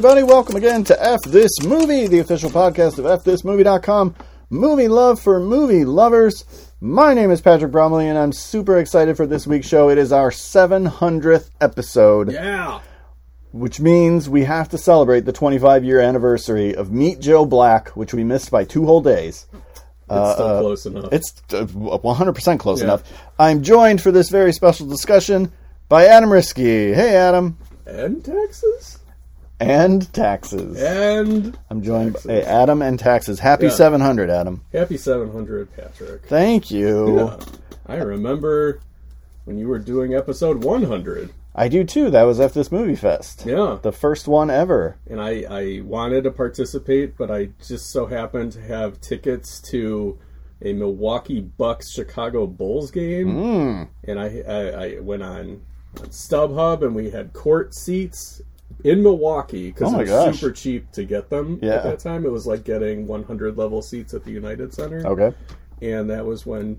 Everybody, welcome again to F This Movie, the official podcast of FThisMovie.com. Movie love for movie lovers. My name is Patrick Bromley and I'm super excited for this week's show. It is our 700th episode, Yeah. which means we have to celebrate the 25 year anniversary of Meet Joe Black, which we missed by two whole days. It's still close enough. It's uh, 100% close Yeah. enough. I'm joined for this very special discussion by Adam Riske. Hey Adam. and taxes. And taxes. And I'm joined taxes. by Adam and taxes. Happy Yeah. 700, Adam. happy 700, Patrick. Thank you. Yeah. I remember when you were doing episode 100. I do too. That was F This Movie Fest. Yeah. The first one ever. And I, I wanted to participate, but I just so happened to have tickets to a Milwaukee Bucks Chicago Bulls game. Hmm. And I, I, I went on, on StubHub and we had court seats in Milwaukee because Oh it was gosh. super cheap to get them Yeah. at that time. It was like getting 100 level seats at the United Center. Okay. and that was when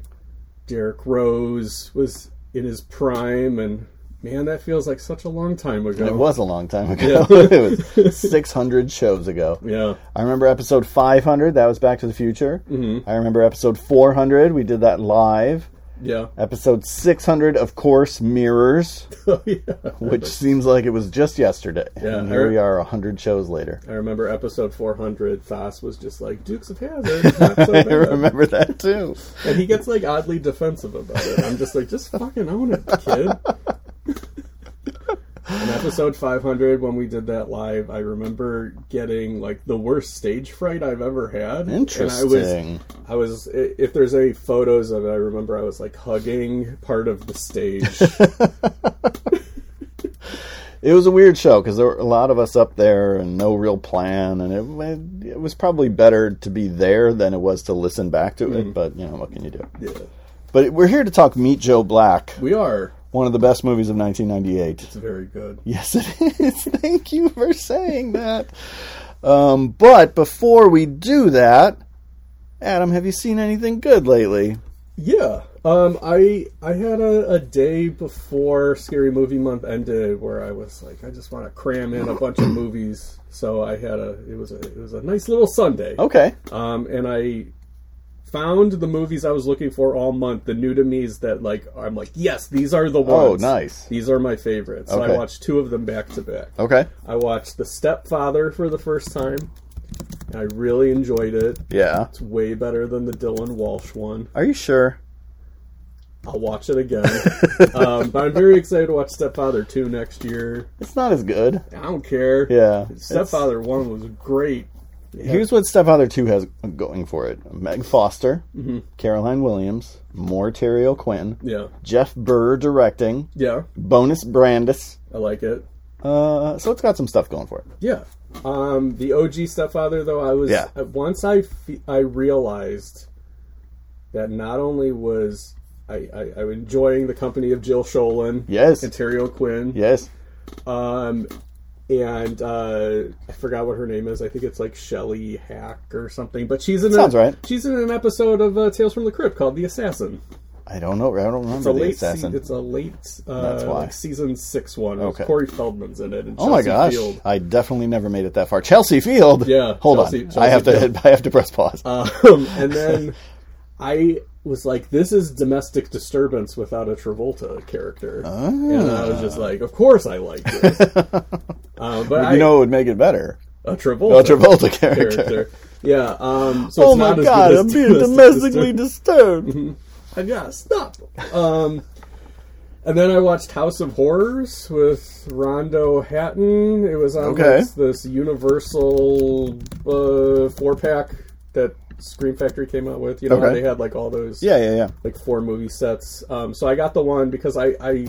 Derrick Rose was in his prime, and man, that feels like such a long time ago. It was a long time ago. Yeah. it was 600 shows ago. Yeah, I remember episode 500. That was Back to the Future. Mm-hmm. I remember episode 400. We did that live. Yeah, Episode 600, of course, Mirrors, oh, yeah. which seems like it was just yesterday. Yeah, and here re- we are 100 shows later. I remember episode 400. Thas was just like Dukes of Hazzard, not so I remember that too. and he gets like oddly defensive about it. I'm just like, just fucking own it, kid. In episode 500, when we did that live, I remember getting like the worst stage fright I've ever had. And I was Interesting. I was if there's any photos of it, I remember I was like hugging part of the stage. It was a weird show because there were a lot of us up there and no real plan, and it, it was probably better to be there than it was to listen back to it. Mm-hmm. But you know, what can you do? yeah. But we're here to talk Meet Joe Black, We are. One of the best movies of 1998. It's very good. Yes, it is. Thank you for saying that. Um, but before we do that, Adam, have you seen anything good lately? Yeah. Um I I had a, a day before Scary Movie Month ended where I was like, I just want to cram in a bunch of movies. So I had a it was a it was a nice little Sunday. Okay. Um, and I found the movies I was looking for all month. The new to me's that like I'm like, yes, these are the ones. Oh, nice. These are my favorites. So Okay. I watched two of them back to back. Okay. I watched The Stepfather for the first time. I really enjoyed it. Yeah. It's way better than the Dylan Walsh one. Are you sure? I'll watch it again. um, but I'm very excited to watch Stepfather 2 next year. It's not as good. I don't care. Yeah. Stepfather 1 was great. Here's what Stepfather 2 has going for it Meg Foster, Caroline Williams, more Terry O'Quinn, Yeah. Jeff Burr directing, Yeah. bonus Brandis. I like it. Uh, so it's got some stuff going for it. Yeah. Um, the OG stepfather, though, I was Yeah. once I fe- I realized that not only was I, I, I was enjoying the company of Jill Schoelen Yes. and Terry O'Quinn, Yes. um, and uh, I forgot what her name is. I think it's like Shelley Hack or something. But she's in Sounds a, right. She's in an episode of uh, Tales from the Crypt called The Assassin. I don't know. I don't remember It's a late. Se- it's a late. Uh, Like season six one. Okay. Corey Feldman's in it. And oh my gosh! Field. I definitely never made it that far. Chelsea Field. Yeah, Hold Chelsea- on. Chelsea I have to. I have to press pause. Um, and then I was like, "This is domestic disturbance without a Travolta character," and I was just like, "Of course I like this." um, but I, you know, it would make it better. a Travolta, A Travolta character. Yeah. Um, so Oh it's my not god! I'm being domestically disturbance. disturbed. I gotta stop. Um, and then I watched House of Horrors with Rondo Hatton. It was on Okay. this, this Universal uh, four pack that Scream Factory came out with. You know Okay. they had like all those yeah, yeah, yeah. like four movie sets. Um, so I got the one because I, I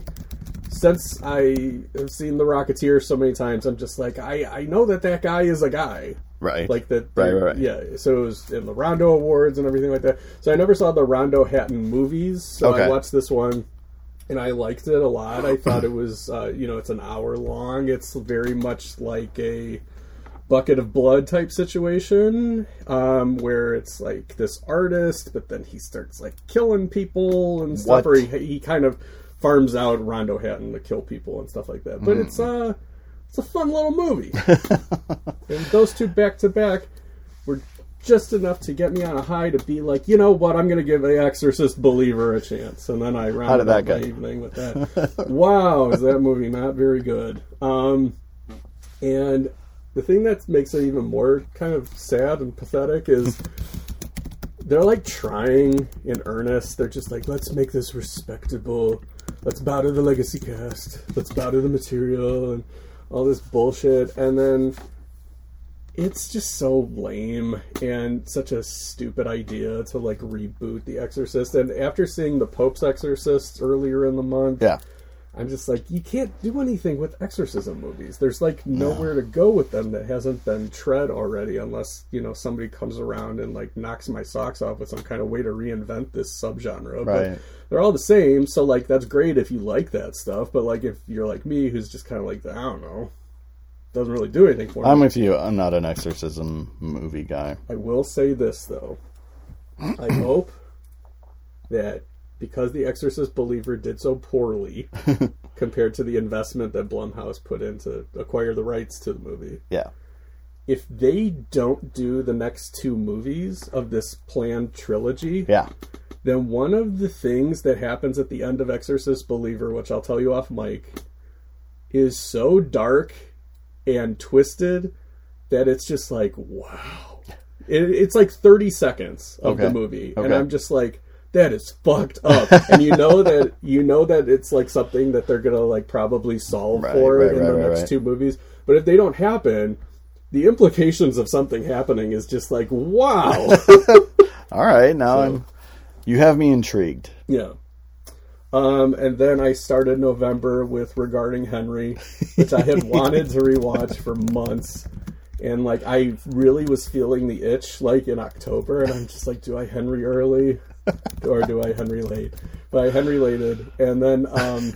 since I have seen The Rocketeer so many times, I'm just like I, I know that that guy is a guy. Right. Like that, Right, right, right. Yeah, so it was in the Rondo Awards and everything like that. So I never saw the Rondo Hatton movies. So Okay. I watched this one, and I liked it a lot. I thought it was, uh, you know, it's an hour long. It's very much like a bucket of blood type situation, um, where it's like this artist, but then he starts like killing people and stuff, What? or he, he kind of farms out Rondo Hatton to kill people and stuff like that. But it's uh It's a fun little movie. and those two back to back were just enough to get me on a high to be like, you know what, I'm going to give The Exorcist Believer a chance. And then I rounded that up my evening with that. wow, is that movie not very good? Um, and the thing that makes it even more kind of sad and pathetic is they're like trying in earnest. They're just like, let's make this respectable. Let's bow to the legacy cast. Let's bow to the material and all this bullshit. And then it's just so lame and such a stupid idea to like reboot The Exorcist. And after seeing The Pope's Exorcist earlier in the month, Yeah. I'm just like, you can't do anything with exorcism movies. There's like nowhere to go with them that hasn't been tread already, unless you know somebody comes around and like knocks my socks off with some kind of way to reinvent this subgenre. Right. But they're all the same, so like that's great if you like that stuff. But like if you're like me, who's just kind of like, I don't know, doesn't really do anything for me. I'm with you. I'm not an exorcism movie guy. I will say this though, I hope that because The Exorcist Believer did so poorly compared to the investment that Blumhouse put in to acquire the rights to the movie, Yeah. if they don't do the next two movies of this planned trilogy, Yeah. then one of the things that happens at the end of Exorcist Believer, which I'll tell you off mic, is so dark and twisted that it's just like, wow. It, it's like 30 seconds of the Okay. movie. And I'm just like, that is fucked up. and you know that you know that it's like something that they're gonna like probably solve Right, for right, in right, the next two movies. But if they don't happen, the implications of something happening is just like, wow. All right. Now So- I'm. You have me intrigued. Yeah. Um, and then I started November with Regarding Henry, which I had wanted to rewatch for months. And like I really was feeling the itch like in October and I'm just like, do I Henry early or do I Henry late? But I Henry lated and then um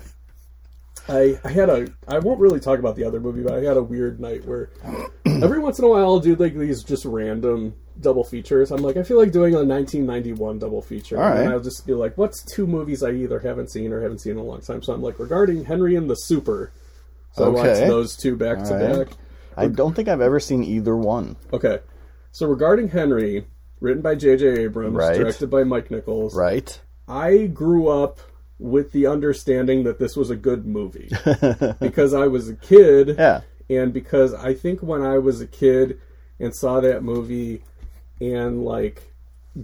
I I had a I won't really talk about the other movie, but I had a weird night where every once in a while I'll do like these just random double features. I'm like, I feel like doing a 1991 double feature, All right. and I'll just be like, what's two movies I either haven't seen or haven't seen in a long time? So I'm like, regarding Henry and the Super. So I watched those two back to All right. back. I don't think I've ever seen either one. Okay, so regarding Henry, written by J.J. Abrams, Right. directed by Mike Nichols. Right. I grew up with the understanding that this was a good movie because I was a kid. Yeah. and because I think when I was a kid and saw that movie and like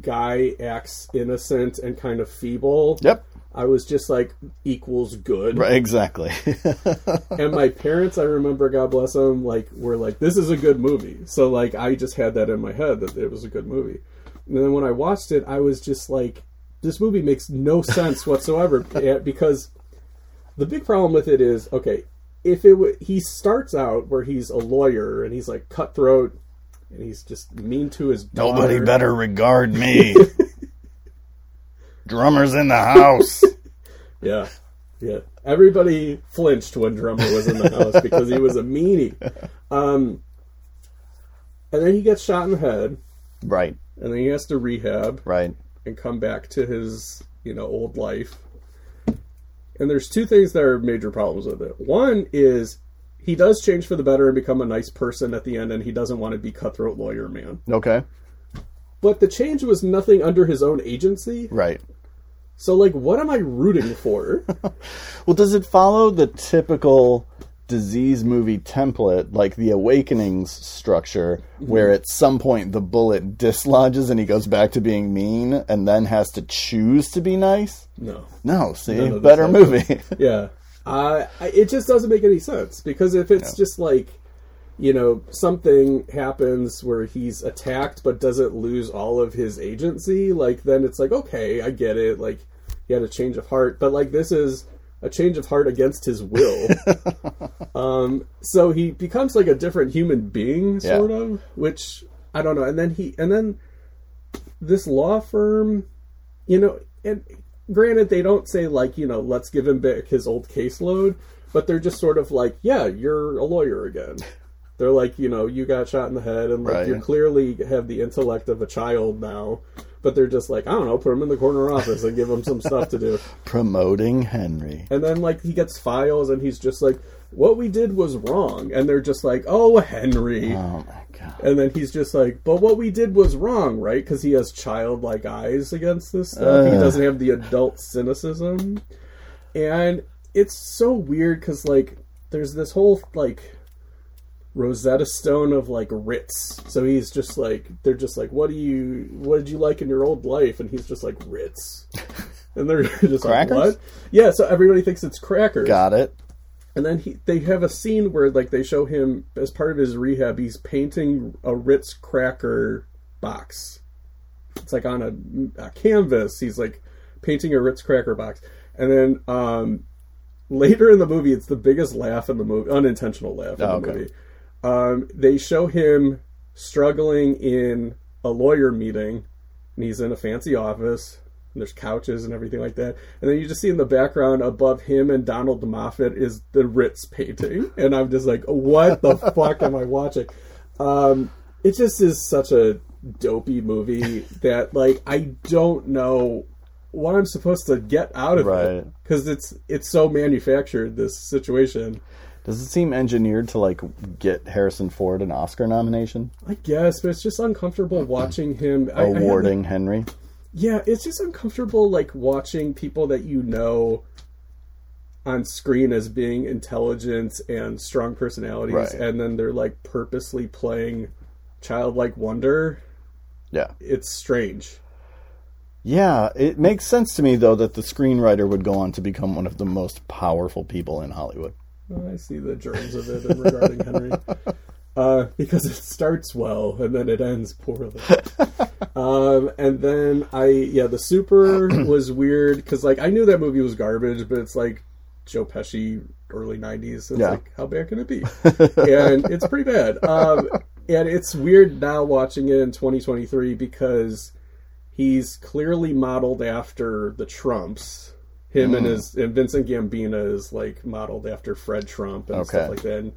guy acts innocent and kind of feeble, Yep. I was just like equals good. Right. Exactly. And my parents, I remember, God bless them, like were like, "This is a good movie." So like I just had that in my head that it was a good movie. And then when I watched it, I was just like, "This movie makes no sense whatsoever." eh, because the big problem with it is, okay, if it w- he starts out where he's a lawyer and he's like cutthroat and he's just mean to his daughter. Nobody better regard me. Drummer's in the house. Yeah. Yeah. Everybody flinched when Drummer was in the house because he was a meanie. Um, and then he gets shot in the head, right. and then he has to rehab Right. and come back to his, you know, old life. And there's two things that are major problems with it. One is he does change for the better and become a nice person at the end, and he doesn't want to be cutthroat lawyer man. Okay. But the change was nothing under his own agency. Right. So, like, what am I rooting for? Well, does it follow the typical disease movie template, like the Awakenings structure, where at some point the bullet dislodges and he goes back to being mean and then has to choose to be nice? no. No, see, None of this better movie. Yeah. Uh, it just doesn't make any sense because if it's just like, you know, something happens where he's attacked but doesn't lose all of his agency, like then it's like, okay, I get it. Like he had a change of heart, but like this is a change of heart against his will. um, so he becomes like a different human being, Yeah. sort of, which I don't know. And then he, and then this law firm, you know, and granted, they don't say like, you know, let's give him back his old caseload, but they're just sort of like, yeah, you're a lawyer again. They're like, you know, you got shot in the head, and like Right. you clearly have the intellect of a child now, but they're just like, I don't know, put him in the corner office and give him some stuff to do. Promoting Henry. And then like he gets files and he's just like, what we did was wrong, and they're just like, oh Henry. Oh my god. And then he's just like, but what we did was wrong, right? Because he has childlike eyes against this stuff. he Uh. doesn't have the adult cynicism. And it's so weird because, like, there's this whole, like, Rosetta Stone of, like, Ritz. So he's just like, they're just like, what do you, what did you like in your old life? And he's just like, Ritz. And they're just Crackers? like, what? Yeah, so everybody thinks it's crackers. Got it. And then he, they have a scene where like they show him as part of his rehab, he's painting a Ritz cracker box. It's like on a, a canvas. He's like painting a Ritz cracker box, and then um, later in the movie, it's the biggest laugh in the movie, unintentional laugh in Oh, the okay. movie. Um, they show him struggling in a lawyer meeting, and he's in a fancy office. And there's couches and everything like that, and then you just see in the background above him and Donald Moffat is the Ritz painting, and I'm just like, what the fuck am I watching? Um, it just is such a dopey movie that like I don't know what I'm supposed to get out of Right. it because it's it's so manufactured this situation. Does it seem engineered to like get Harrison Ford an Oscar nomination? I guess, but it's just uncomfortable watching him I- I Awarding Henry. Yeah, it's just uncomfortable like watching people that you know on screen as being intelligent and strong personalities Right. and then they're like purposely playing childlike wonder. Yeah. It's strange. Yeah, it makes sense to me though that the screenwriter would go on to become one of the most powerful people in Hollywood. Well, I see the germs of it regarding Henry. Uh, because it starts well and then it ends poorly. um, and then I, yeah, the super was weird because like I knew that movie was garbage, but it's like Joe Pesci early '90s. It's Yeah. like how bad can it be? and it's pretty bad. Um, and it's weird now watching it in 2023 because he's clearly modeled after the Trumps. Him Mm. and his and Vincent Gambina is like modeled after Fred Trump and Okay. stuff like that. And,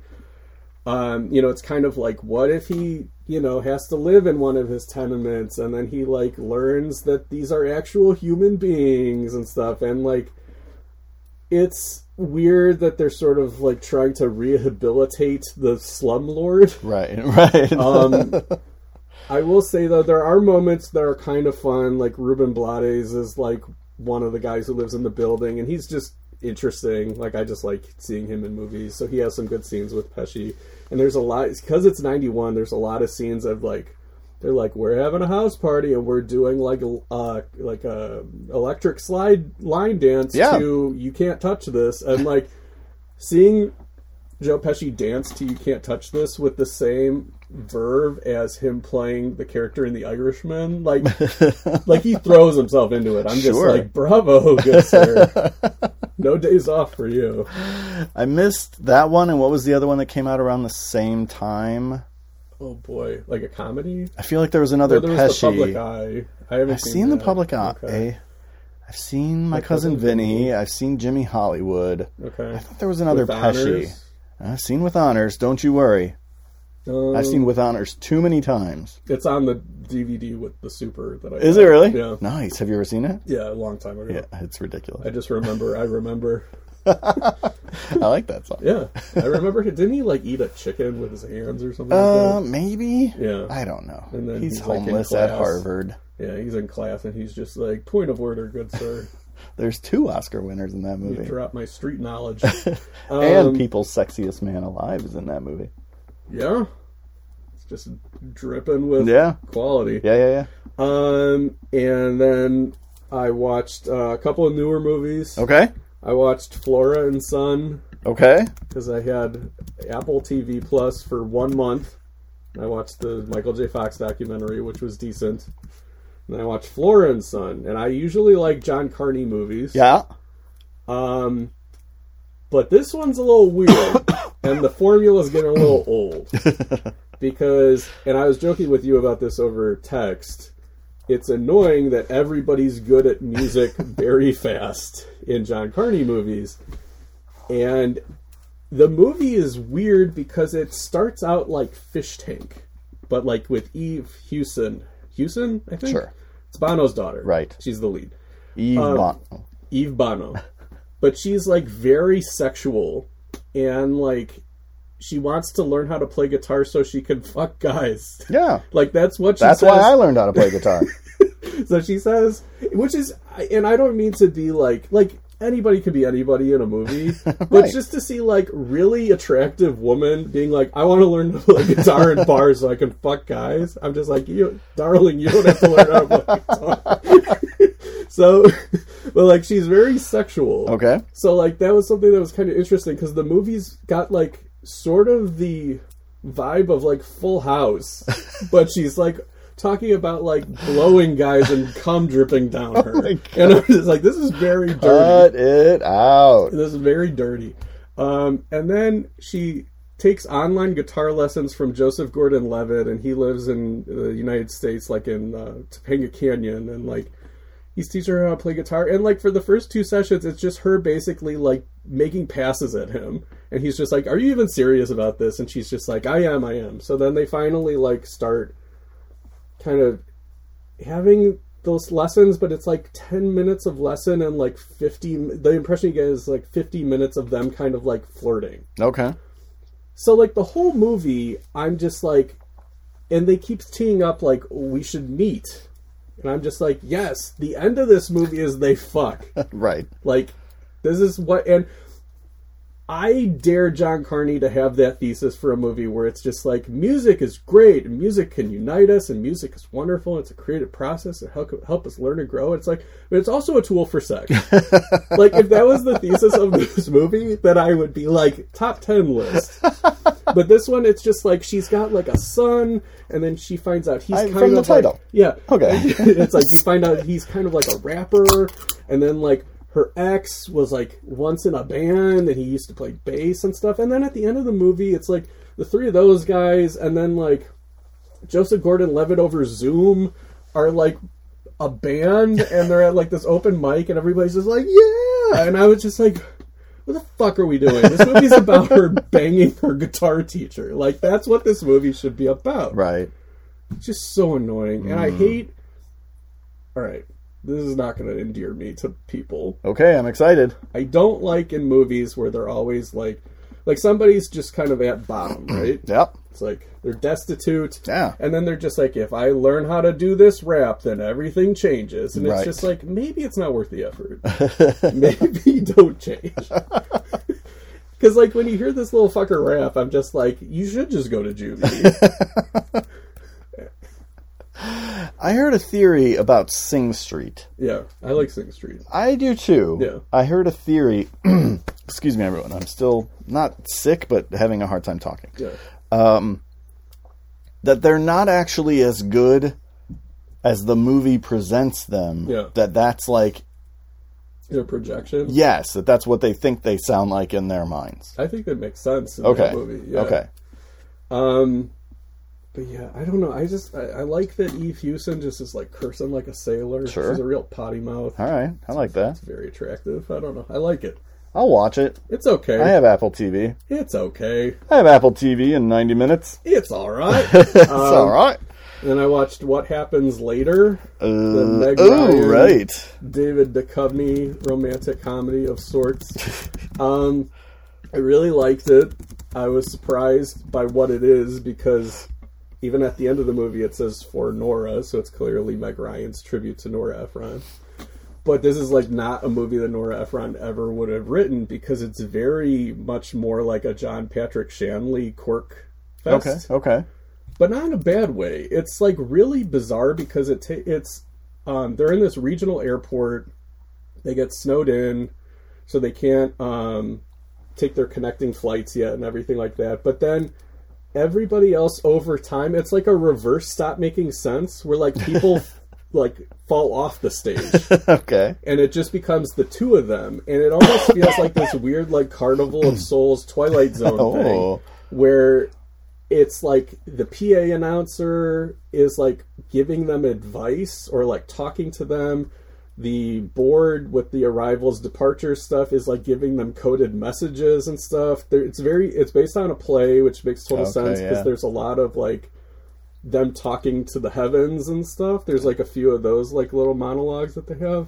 um, you know, it's kind of like, what if he, you know, has to live in one of his tenements and then he like learns that these are actual human beings and stuff, and like, it's weird that they're sort of like trying to rehabilitate the slumlord. Right, right. Um, I will say though, there are moments that are kind of fun. Like Ruben Blades is like one of the guys who lives in the building, and he's just interesting. Like I just like seeing him in movies. So he has some good scenes with Pesci, and there's a lot because it's '91. There's a lot of scenes of like they're like we're having a house party and we're doing like a uh, like a electric slide line dance Yeah. to "You Can't Touch This," and like seeing Joe Pesci dance to "You Can't Touch This" with the same verve as him playing the character in The Irishman, like like he throws himself into it. I'm just Sure. like, bravo, good sir. no days off for you. I missed that one, and what was the other one that came out around the same time? Oh boy, like a comedy. I feel like there was another there was the Public Pesci. Eye. I haven't I've seen the. Public Eye. Okay. I've seen My, My Cousin, Cousin Vinny. I've seen Jimmy Hollywood. Okay. I thought there was another With Pesci. honors. I've seen With Honors. Don't you worry. Um, I've seen With Honors too many times. It's on the DVD with the Super that I. Is it really? Yeah. Nice. Have you ever seen it? Yeah, a long time ago. Yeah, it's ridiculous. I just remember. I remember. I like that song. Yeah, I remember. Didn't he like eat a chicken with his hands or something? Uh, like maybe. Yeah. I don't know. And then he's, he's, like, homeless at. Harvard. Yeah, he's in class and he's just like, point of order, good sir. There's two Oscar winners in that movie. You movie. drop my street knowledge. and Um, People's Sexiest Man Alive is in that movie. Yeah. It's just dripping with Yeah. quality. Yeah, yeah, yeah. Um, and then I watched uh, a couple of newer movies. Okay. I watched Flora and Son Okay. because I had Apple TV Plus for one month. I watched the Michael J. Fox documentary, which was decent. And I watched Flora and Son, and I usually like John Carney movies. Yeah. Um, but this one's a little weird, and the formula's getting a little old. Because, and I was joking with you about this over text. It's annoying that everybody's good at music very fast in John Carney movies. And the movie is weird because it starts out like Fish Tank, but like with Eve Hewson. Hewson, I think? Sure. It's Bono's daughter. Right. She's the lead. Eve Um, Bon- Eve Bono. but she's like very sexual and like she wants to learn how to play guitar so she can fuck guys. Yeah. Like that's what she That's says. why I learned how to play guitar. so she says, which is, and I don't mean to be like, like anybody could be anybody in a movie, but Right. just to see like really attractive woman being like, I want to learn to play guitar in bars so I can fuck guys. I'm just like, you, darling, you don't have to learn how to play guitar. so, but like she's very sexual. Okay. So like that was something that was kind of interesting because the movie's got like sort of the vibe of like Full House, but she's like talking about like blowing guys and cum dripping down her, my and I'm just like, this is very dirty. Cut it out. this is very dirty. Um, and then she takes online guitar lessons from Joseph Gordon-Levitt, and he lives in the United States, like in uh, Topanga Canyon, and like he's teaching her how to play guitar. And like for the first two sessions, it's just her basically like making passes at him, and he's just like, "Are you even serious about this?" And she's just like, "I am, I am." So then they finally like start kind of having those lessons, but it's like 10 minutes of lesson and like 50. The impression you get is like 50 minutes of them kind of like flirting. Okay. So, like, the whole movie, I'm just like, and they keep teeing up, like, we should meet. And I'm just like, yes, the end of this movie is they fuck. Right. Like, this is what, and I dare John Carney to have that thesis for a movie where it's just like music is great and music can unite us and music is wonderful. It's a creative process to help help us learn and grow. It's like, but it's also a tool for sex. like if that was the thesis of this movie, then I would be like top ten list. But this one, it's just like she's got like a son, and then she finds out he's I- kind of like- title. yeah. Okay. it's like you find out he's kind of like a rapper, and then like her ex was like once in a band, and he used to play bass and stuff. And then at the end of the movie, it's like the three of those guys, and then like Joseph Gordon-Levitt over Zoom are like a band, and they're at like this open mic, and everybody's just like, yeah. And I was just like. What the fuck are we doing? This movie's about her banging her guitar teacher. Like that's what this movie should be about Right. just so annoying and i Mm. hate all right this is not going to endear me to people Okay, I'm excited. i don't like in movies where they're always like like somebody's just kind of at bottom right Yep. it's like they're destitute Yeah. and then they're just like if i learn how to do this rap then everything changes and it's Right. just like maybe it's not worth the effort maybe don't change because like when you hear this little fucker rap i'm just like you should just go to juvie I heard a theory about Sing Street. yeah i like sing street I do too. Yeah. I heard a theory. excuse me, everyone. I'm still not sick, but having a hard time talking. yeah Um, That they're not actually as good as the movie presents them. Yeah. That that's like their projection. yes, that that's what they think they sound like in their minds. I think that makes sense in Okay. that movie. Yeah. Okay. Um, but yeah, I don't know. I just I, I like that Eve Hewson just is like cursing like a sailor. Sure. She's a real potty mouth. All right. I like that. Very attractive. I don't know. I like it. I'll watch it. It's okay. I have Apple TV. It's okay. I have Apple TV in 90 minutes. It's all right. It's Um, all right. then I watched What Happens Later, Uh, Meg oh, Ryan- right. David Duchovny romantic comedy of sorts. um, I really liked it. I was surprised by what it is because even at the end of the movie it says for Nora, so it's clearly Meg Ryan's tribute to Nora Ephron. But this is like not a movie that Nora Ephron ever would have written because it's very much more like a John Patrick Shanley quirk fest Okay. Okay. but not in a bad way. It's like really bizarre because it ta- it's um, they're in this regional airport. They get snowed in, so they can't um, take their connecting flights yet and everything like that. But then everybody else over time, it's like a reverse stop making sense where like people like fall off the stage okay. and it just becomes the two of them and it almost feels like this weird like carnival of souls twilight zone Oh. thing where it's like the PA announcer is like giving them advice or like talking to them the board with the arrivals departure stuff is like giving them coded messages and stuff there, it's very it's based on a play which makes total Okay, sense because yeah. there's a lot of like them talking to the heavens and stuff. There's like a few of those like little monologues that they have.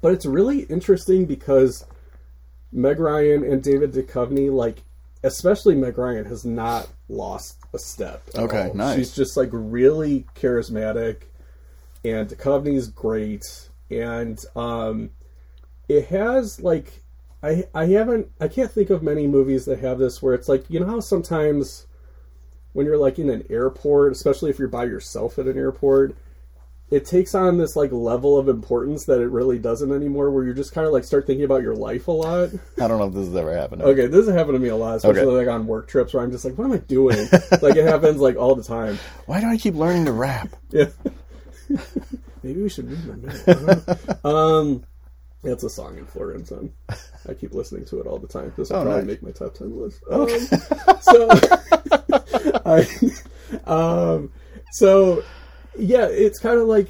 But it's really interesting because Meg Ryan and David Duchovny, like especially Meg Ryan, has not lost a step. Okay, all. nice. She's just like really charismatic, and Duchovny's great, and um, it has like I I haven't I can't think of many movies that have this where it's like you know how sometimes when you're like in an airport, especially if you're by yourself at an airport, it takes on this like level of importance that it really doesn't anymore where you just kind of like start thinking about your life a lot. I don't know if this has ever happened. Okay, this has happened to me a lot, especially Okay. like on work trips where I'm just like, what am I doing? like it happens like all the time. Why do I keep learning to rap? Yeah. Maybe we should read my notes. I don't know. um, that's a song in Florence. On. I keep listening to it all the time. This will Oh, probably nice. make my top ten list. Um, so, I, um, so yeah, it's kind of like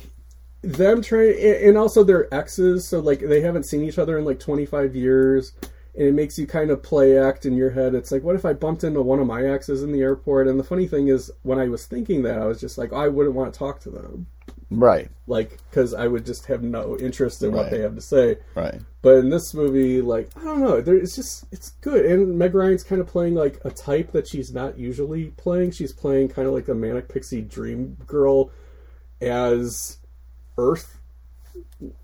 them trying, and also their exes. So like they haven't seen each other in like 25 years. And it makes you kind of play act in your head. It's like, what if I bumped into one of my exes in the airport? And the funny thing is, when I was thinking that, I was just like, I wouldn't want to talk to them Right, like because I would just have no interest in what Right. they have to say. right. But in this movie, like I don't know, there, it's just it's good. And Meg Ryan's kind of playing like a type that she's not usually playing. She's playing kind of like a manic pixie dream girl as Earth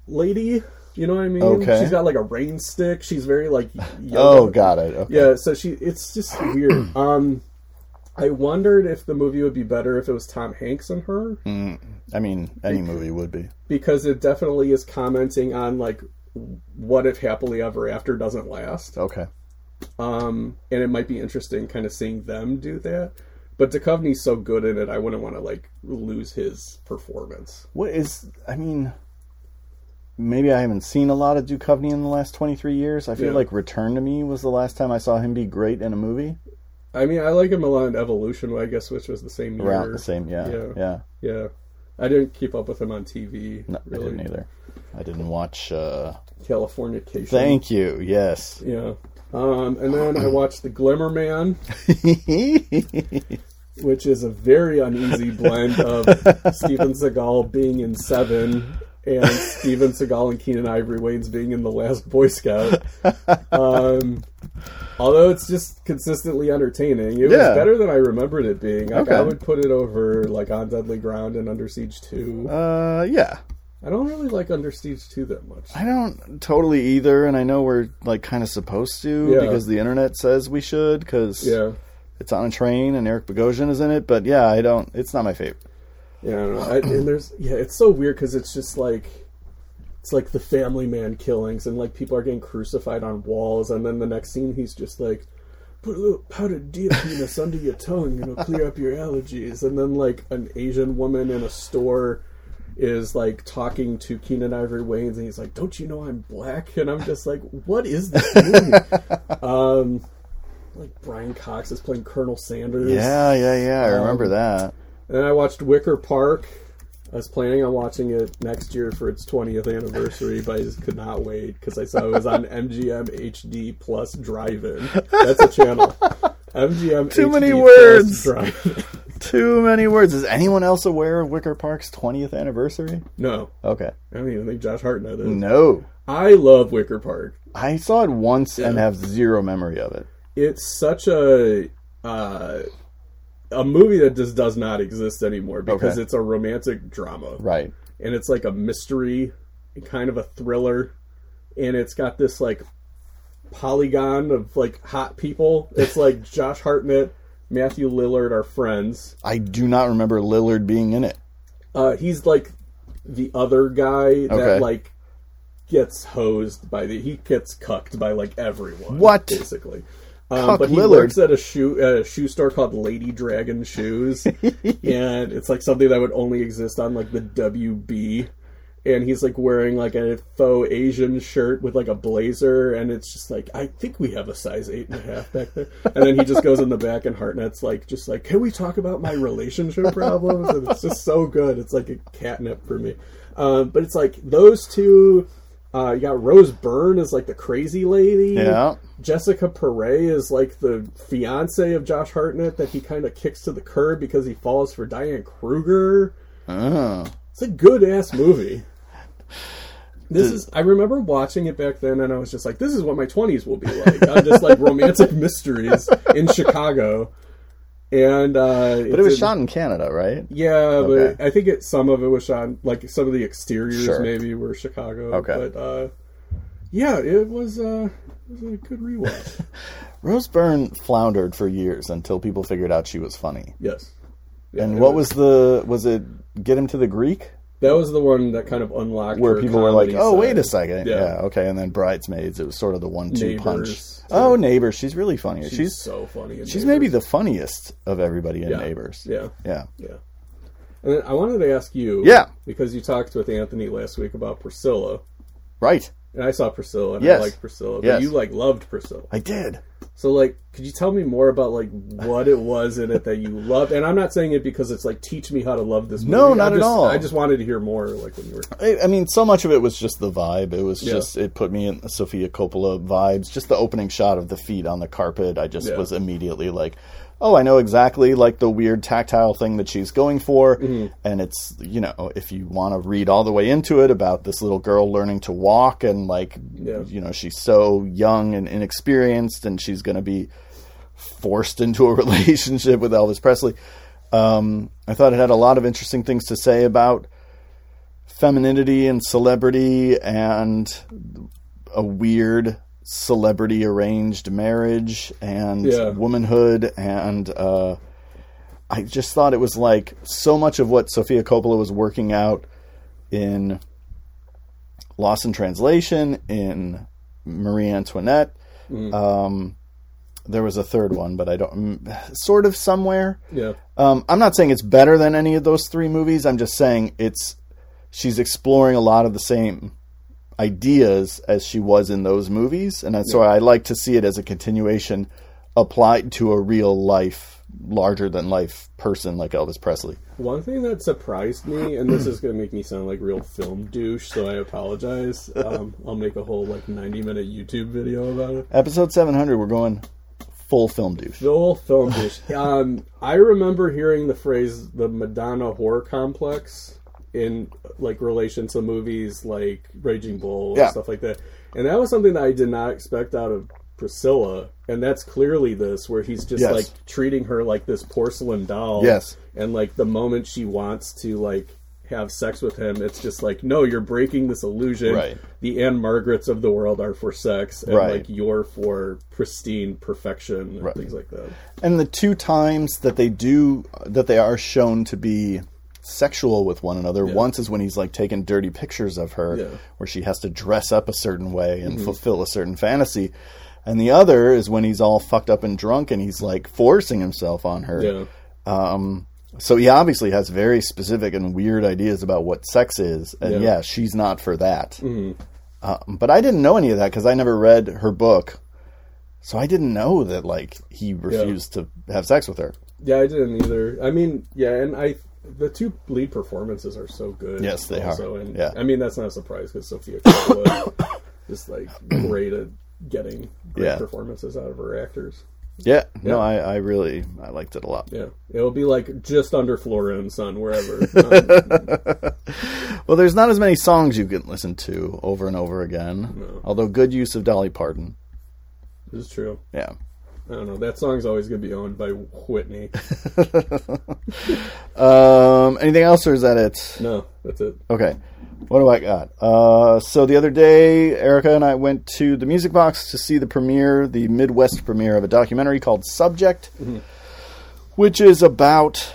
lady. You know what I mean? Okay. She's got like a rain stick. She's very like yoga. Oh, got it. Okay. Yeah, so she it's just weird. Um I wondered if the movie would be better if it was Tom Hanks and her I mean, any movie would be. because it definitely is commenting on like what if happily ever after doesn't last Okay. um and it might be interesting kind of seeing them do that but Duchovny's so good in it I wouldn't want to like lose his performance What is? I mean, maybe I haven't seen a lot of Duchovny in the last twenty three years. I feel Yeah. like Return to Me was the last time I saw him be great in a movie. I mean I like him a lot in Evolution I guess which was the same year Around the same, yeah, Yeah. yeah. yeah I didn't keep up with him on TV No, I really didn't either. I didn't watch. uh Californication Thank you. Yes. yeah um and then I watched The Glimmer Man which is a very uneasy blend of Steven Seagal being in Seven and Steven Seagal and Keenen Ivory Wayans being in The Last Boy Scout. Um, although it's just consistently entertaining, it Yeah. was better than I remembered it being. Like, I would put it over like On Deadly Ground and Under Siege Two. uh, yeah. I don't really like Under Siege Two that much. I don't totally either, and I know we're like kind of supposed to Yeah. because the internet says we should because Yeah. it's on a train and Eric Bogosian is in it. But yeah, I don't. It's not my favorite. Yeah, I don't know. I, and there's yeah, it's so weird because it's just like it's like the Family Man killings and like people are getting crucified on walls, and then the next scene he's just like, put a little powdered deer penis under your tongue, you know, clear up your allergies, and then like an Asian woman in a store is like talking to Keenen Ivory Wayans and he's like, "Don't you know I'm black?" And I'm just like, "What is this movie?" um, like Brian Cox is playing Colonel Sanders. Yeah, yeah, yeah. I Um, remember that. And I watched Wicker Park. I was planning on watching it next year for its 20th anniversary, but I just could not wait because I saw it was on MGM HD Plus Drive-In. That's a channel. MGM Too HD many Plus words. Too many words. Is anyone else aware of Wicker Park's 20th anniversary? No, Okay. I don't even think Josh Hartnett is. No. I love Wicker Park. I saw it once and have zero memory of it. It's such a uh, a movie that just does not exist anymore because Okay. it's a romantic drama. Right. and it's like a mystery, kind of a thriller, and it's got this like polygon of like hot people. It's like Josh Hartnett, Matthew Lillard are friends. I do not remember Lillard being in it. Uh, he's like the other guy that like gets hosed by the he gets cucked by like everyone. What? basically. Um, but he Lillard. works at a shoe at a shoe store called Lady Dragon Shoes, and it's like something that would only exist on like the WB. And he's like wearing like a faux Asian shirt with like a blazer, and it's just like I think we have a size eight and a half back there. And then he just goes in the back, and Hartnett's like, just like, can we talk about my relationship problems? And it's just so good. It's like a catnip for me. Um, but it's like those two, Uh, you got Rose Byrne as like the crazy lady. Yeah. Jessica Paré is like the fiance of Josh Hartnett that he kind of kicks to the curb because he falls for Diane Kruger. Oh. It's a good ass movie. This is. I remember watching it back then, and I was just like, "This is what my twenties will be like." I'm just like romantic mysteries in Chicago, and uh, But it was shot in Canada, right? Yeah, Okay. but I think it some of it was shot like some of the exteriors Sure. maybe were Chicago. Okay. but uh, yeah, it was uh, it was a good rewatch. Rose Byrne floundered for years until people figured out she was funny. yes, Yeah, And what was the was it get him to the Greek? That was the one that kind of unlocked Where people were like, "Oh, side. wait a second, yeah. Yeah. okay." And then Bridesmaids, it was sort of the one-two punch. Oh, Neighbors, she's really funny. She's, She's so funny. in she's Neighbors. maybe the funniest of everybody in Yeah. Neighbors. yeah Yeah. yeah. And then I wanted to ask you, Yeah. because you talked with Anthony last week about Priscilla, Right. and I saw Priscilla and Yes. I liked Priscilla, but Yes. you like loved Priscilla. I did. So, like, could you tell me more about like what it was in it that you loved? And I'm not saying it because it's like teach me how to love this movie. No, not I'm at all. I just wanted to hear more, like when you were. I, I mean, so much of it was just the vibe. It was Yeah. just it put me in Sofia Coppola vibes. Just the opening shot of the feet on the carpet. I just Yeah. was immediately like, oh, I know exactly like the weird tactile thing that she's going for. Mm-hmm. And it's you know, if you want to read all the way into it about this little girl learning to walk and like, Yeah. you know, she's so young and inexperienced, and she's going to be forced into a relationship with Elvis Presley. Um, I thought it had a lot of interesting things to say about femininity and celebrity and a weird celebrity arranged marriage and Yeah. womanhood and uh, I just thought it was like so much of what Sofia Coppola was working out in Lost in Translation, in Marie Antoinette. Um, there was a third one, but I don't. mm, Sort of somewhere. Yeah, Um, I'm not saying it's better than any of those three movies. I'm just saying it's she's exploring a lot of the same ideas as she was in those movies, and that's why I like to see it as a continuation applied to a real life, larger than life person like Elvis Presley. one thing that surprised me, and this is going to make me sound like real film douche, so I apologize. Um, I'll make a whole like 90 minute YouTube video about it. Episode 700, we're going full film douche. Full film douche. Um, I remember hearing the phrase "the Madonna whore complex" in like relation to movies like Raging Bull Yeah. and stuff like that, and that was something that I did not expect out of Priscilla, and that's clearly this, where he's just Yes. like treating her like this porcelain doll. Yes. and like the moment she wants to like have sex with him, it's just like, no, you're breaking this illusion. Right. The Ann-Margrets of the world are for sex, and Right. like you're for pristine perfection and Right. things like that. And the two times that they do that they are shown to be sexual with one another. Once is when he's like taking dirty pictures of her Yeah. Mm-hmm. where she has to dress up a certain way and fulfill a certain fantasy. And the other is when he's all fucked up and drunk and he's like forcing himself on her. Yeah. Um, so he obviously has very specific and weird ideas about what sex is, and Yeah. yeah, she's not for that. Um, but I didn't know any of that because I never read her book, so I didn't know that like he refused to have sex with her. Yeah, I didn't either. I mean, yeah, and I the two lead performances are so good. Yes, they also, are. And Yeah. I mean, that's not a surprise because Sofia Coppola is like great at getting great Yeah. performances out of her actors. Yeah, no, I, I really I liked it a lot. Yeah, it'll be like just under Flora and Son, wherever. Um, Well, there's not as many songs you can listen to over and over again. Although good use of Dolly Parton. this is true. Yeah. I don't know. That song's always gonna be owned by Whitney. Um, anything else, or is that it? No, that's it. Okay. What do I got? Uh, so the other day, Erica and I went to the Music Box to see the premiere, the Midwest premiere of a documentary called Subject, which is about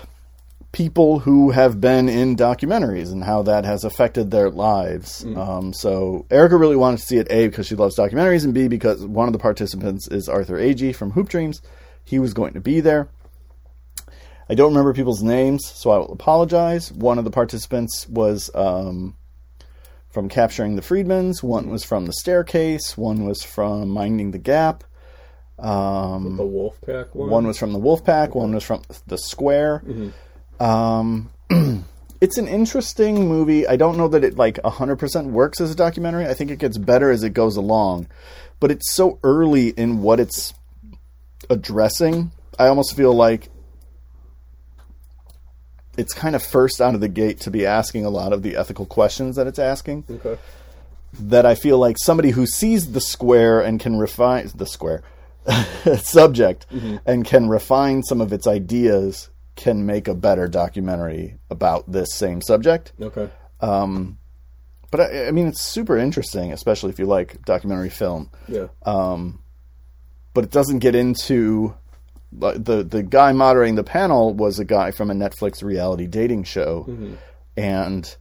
people who have been in documentaries and how that has affected their lives. Um, so Erica really wanted to see it, A, because she loves documentaries, and B, because one of the participants is Arthur Agee from Hoop Dreams. He was going to be there. I don't remember people's names, so I will apologize. One of the participants was um, from Capturing the Friedmans, one was from The Staircase, one was from Minding the Gap, um, The Wolfpack one. one was from The Wolfpack, one was from The Square. Um, it's an interesting movie. I don't know that it like 100% works as a documentary. I think it gets better as it goes along. But it's so early in what it's addressing. I almost feel like it's kind of first out of the gate to be asking a lot of the ethical questions that it's asking. Okay. That I feel like somebody who sees the square and can refine the square subject and can refine some of its ideas can make a better documentary about this same subject. Okay. But I, I mean, it's super interesting, especially if you like documentary film. Yeah. But it doesn't get into the the guy moderating the panel was a guy from a Netflix reality dating show, and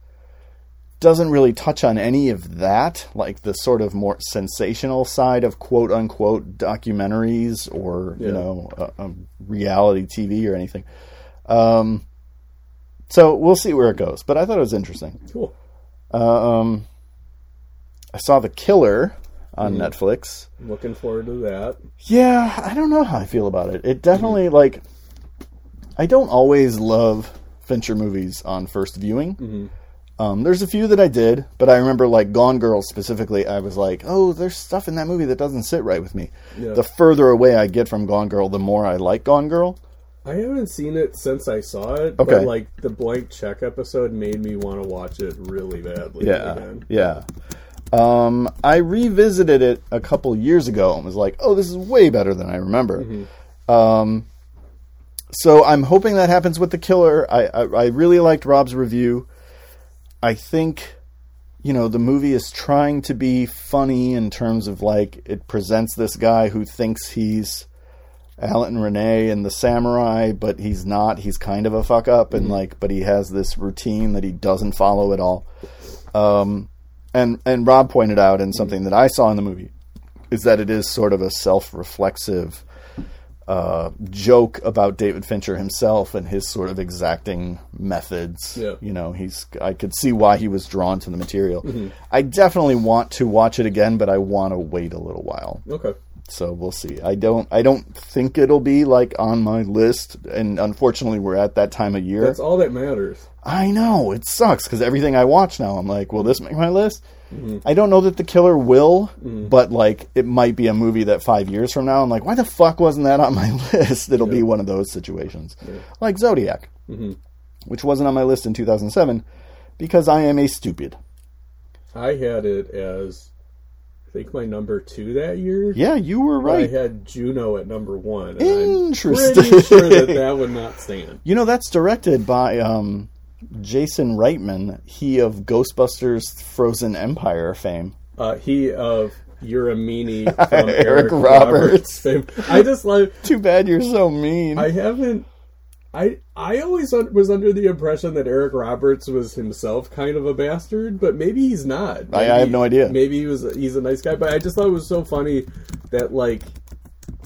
doesn't really touch on any of that, like the sort of more sensational side of quote unquote documentaries or you know uh, um, reality TV or anything. Um, so we'll see where it goes. But I thought it was interesting. cool. Um, I saw The Killer on Netflix. Looking forward to that. Yeah, I don't know how I feel about it. It definitely like I don't always love Fincher movies on first viewing. Um, there's a few that I did, but I remember like Gone Girl specifically. I was like, oh, there's stuff in that movie that doesn't sit right with me. Yeah. The further away I get from Gone Girl, the more I like Gone Girl. I haven't seen it since I saw it. Okay. But like the blank check episode made me want to watch it really badly. Yeah, Again. yeah. Um, I revisited it a couple years ago and was like, "Oh, this is way better than I remember." Um, so I'm hoping that happens with the killer. I, I I really liked Rob's review. I think, you know, the movie is trying to be funny in terms of like it presents this guy who thinks he's Alan Renee and the samurai, but he's not. He's kind of a fuck up, and like, but he has this routine that he doesn't follow at all. Um, and and Rob pointed out, and something that I saw in the movie, is that it is sort of a self-reflexive uh, joke about David Fincher himself and his sort of exacting methods. Yeah. You know, he's I could see why he was drawn to the material. I definitely want to watch it again, but I want to wait a little while Okay. So we'll see. I don't I don't think it'll be like on my list and unfortunately we're at that time of year. That's all that matters. I know, it sucks cuz everything I watch now I'm like, will this make my list? Mm-hmm. I don't know that The Killer will, mm-hmm. but like it might be a movie that 5 years from now I'm like, why the fuck wasn't that on my list? It'll be one of those situations. Like Zodiac. Mm-hmm. Which wasn't on my list in 2007 because I am a stupid. I had it as I think my number two that year. Yeah, you were right. I had Juno at number one. And Interesting. I'm pretty sure that that would not stand. You know, that's directed by um, Jason Reitman, he of Ghostbusters Frozen Empire fame. Uh, he of You're a Meanie from Eric Eric, Roberts. Roberts. fame. I just like Too bad you're so mean. I haven't. I I always un- was under the impression that Eric Roberts was himself kind of a bastard, but maybe he's not. I- I have no idea. Maybe he was he's a nice guy, but I just thought it was so funny that like.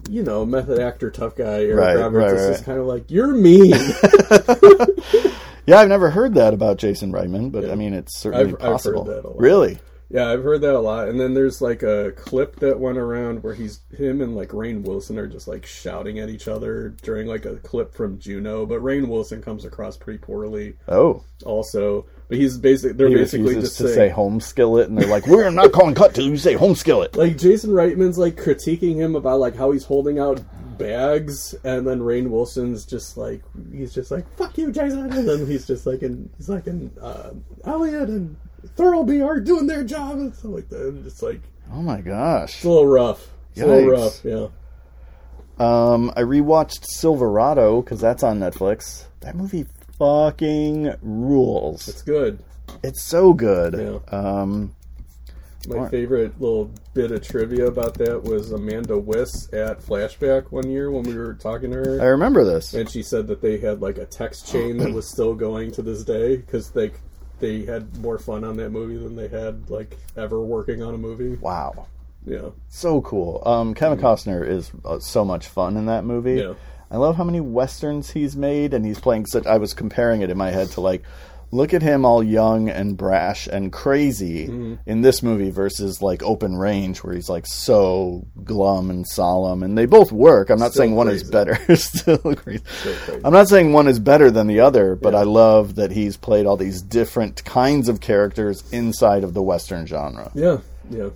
You know, method actor, tough guy, Eric Right, Roberts right, is right. just kind of like, you're mean. yeah, I've never heard that about Jason Reitman, but I mean, it's certainly I've- I've possible. lot. Really? Yeah, I've heard that a lot. And then there's like a clip that went around where he's him and like Rainn Wilson are just like shouting at each other during like a clip from Juno. But Rainn Wilson comes across pretty poorly Oh, also. But he's basically they're he basically just to saying, say home skillet, and they're like, "We're not calling cut till you say home skillet." like Jason Reitman's like critiquing him about like how he's holding out bags, and then Rainn Wilson's just like he's just like fuck you, Jason, and then he's just like in he's like in uh, Elliot and Thirlby are doing their job and stuff like that. And it's like Oh my gosh! it's a little rough. It's a little rough, yeah. Um, I rewatched Silverado because that's on Netflix. That movie fucking rules. It's good. It's so good. Yeah. Um, My favorite little bit of trivia about that was Amanda Wyss at Flashback one year when we were talking to her. I remember this. and she said that they had like a text chain that was still going to this day because they they had more fun on that movie than they had like ever working on a movie. Wow. Yeah, So cool. Um, Kevin Costner is uh, so much fun in that movie. Yeah. I love how many westerns he's made, and he's playing such. I was comparing it in my head to like look at him all young and brash and crazy Mm-hmm. in this movie versus like Open Range, where he's like so glum and solemn. And they both work. I'm not Still saying one is better. Still crazy. Still crazy. I'm not saying one is better than the other, but Yeah. I love that he's played all these different kinds of characters inside of the Western genre. Yeah, yeah.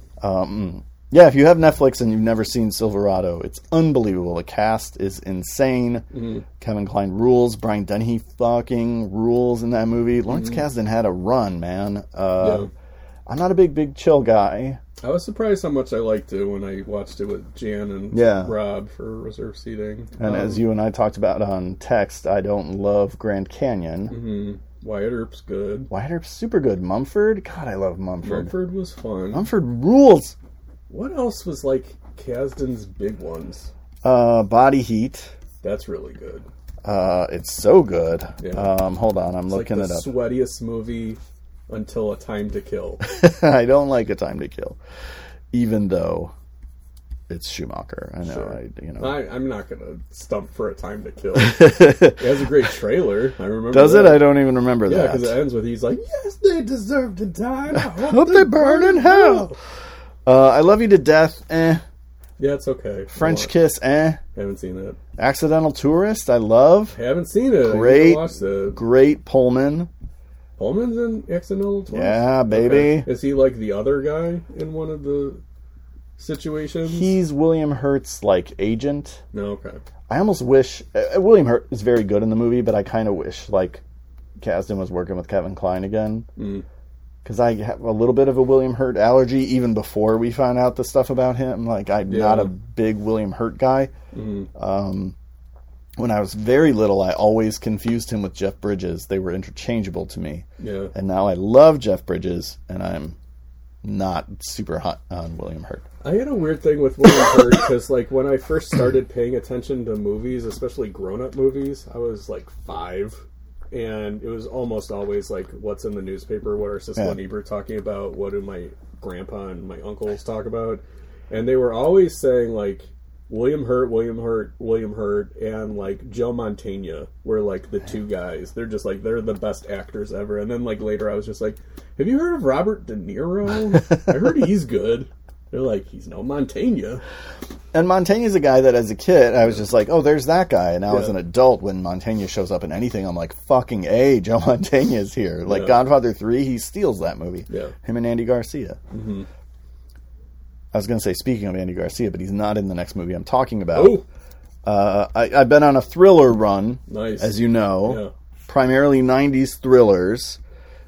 Yeah, if you have Netflix and you've never seen Silverado, it's unbelievable. The cast is insane. Mm-hmm. Kevin Kline rules. Brian Dennehy fucking rules in that movie. Lawrence Kasdan had a run, man. Uh, Mm-hmm. Yeah. I'm not a big, big chill guy. I was surprised how much I liked it when I watched it with Jan and Yeah. Rob for reserve seating. And Um, as you and I talked about on text, I don't love Grand Canyon. mhm. Wyatt Earp's good. Wyatt Earp's super good. Mumford? God, I love Mumford. Mumford was fun. Mumford rules. What else was like Kasdan's big ones? Uh, Body Heat. That's really good. Uh, it's so good. Yeah. Um, hold on, I'm It's like looking the it up. sweatiest movie until A Time to Kill. I don't like A Time to Kill, even though it's Schumacher. I know. Sure. I you know. I, I'm not gonna stump for A Time to Kill. it has a great trailer. I remember. Does it? I don't even remember Yeah, that. Yeah, because it ends with he's like, "Yes, they deserve to die. I hope, Hope they burn in hell. Uh, I love you to death. Eh. Yeah, it's okay. French kiss. Eh. Haven't seen it. Accidental tourist. I love. Haven't seen it. I Great. watch it. Great Pullman. Pullman's in Accidental Twins? Yeah, baby. Okay. Is he like the other guy in one of the situations? He's William Hurt's like agent. no, okay. I almost wish uh, William Hurt is very good in the movie, but I kind of wish like Kasdan was working with Kevin Kline again. Mm. Because I have a little bit of a William Hurt allergy, even before we found out the stuff about him. Like I'm not a big William Hurt guy. Mhm. Um, when I was very little, I always confused him with Jeff Bridges. They were interchangeable to me, Yeah. and now I love Jeff Bridges, and I'm not super hot on William Hurt. I had a weird thing with William Hurt because, like, when I first started paying attention to movies, especially grown-up movies, I was like five, and it was almost always like, "What's in the newspaper? What are Siskel Yeah. and Ebert talking about? What do my grandpa and my uncles talk about?" And they were always saying like. William Hurt, William Hurt, William Hurt, and like Joe Mantegna were like the two guys. They're just like they're the best actors ever. And then like later, I was just like, "Have you heard of Robert De Niro? I heard he's good." They're like, "He's no Mantegna." And Mantegna's a guy that, as a kid, I was just like, "Oh, there's that guy." And now, as an adult, when Mantegna shows up in anything, I'm like, "Fucking a, Joe Mantegna is here!" Like Yeah. Godfather Three, he steals that movie. Yeah. him and Andy Garcia. Mm-hmm. I was going to say, speaking of Andy Garcia, but he's not in the next movie I'm talking about. Oh, Uh, I, I've been on a thriller run, nice. as you know, yeah, primarily 90s thrillers.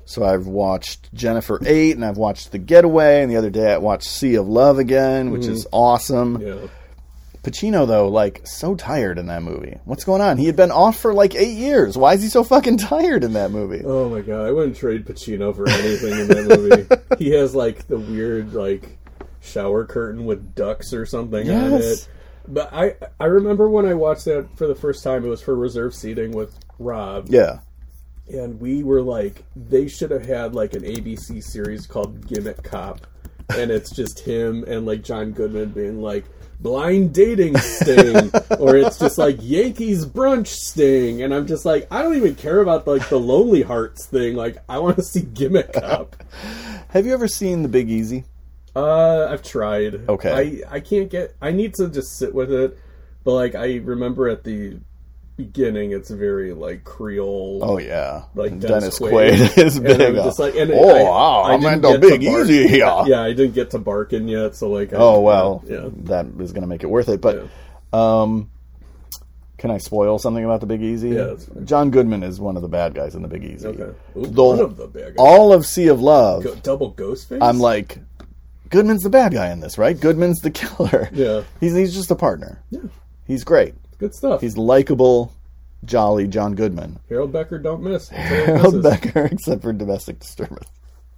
So I've watched Jennifer 8 and I've watched The Getaway, and the other day I watched Sea of Love again, which mm-hmm. is awesome. yeah. Pacino, though, like, so tired in that movie. What's going on? He had been off for like eight years. Why is he so fucking tired in that movie? Oh my god, I wouldn't trade Pacino for anything in that movie. he has like the weird like shower curtain with ducks or something on it. But I I remember when I watched that for the first time. It was for reserve seating with Rob, Yeah. And we were like, they should have had like an ABC series called Gimmick Cop, and it's just him and like John Goodman being like blind dating sting, or it's just like Yankees brunch sting, and I'm just like, I don't even care about like the Lonely Hearts thing. Like, I want to see Gimmick Cop. Have you ever seen The Big Easy? Uh, I've tried. Okay. I I can't get. I need to just sit with it, but like I remember at the beginning, it's very like Creole. Oh, yeah. Like Dennis Dennis Quaid, Quaid. is big. I'm just like, and oh, I- wow. I I'm into get to Big Easy here. Yeah, I didn't get to Barkin yet, so like. I, Oh, well. Yeah. That is going to make it worth it. But um, can I spoil something about The Big Easy? Yeah. John Goodman is one of the bad guys in The Big Easy. Okay. Ooh, The- one of the bad guys. All of Sea of Love, Go, double ghost face. I'm like, Goodman's the bad guy in this, right? Goodman's the killer. Yeah. He's, he's just a partner. Yeah. He's great. Good stuff. He's likable, jolly John Goodman. Harold Becker, don't miss. Harold misses. Becker, except for domestic disturbance.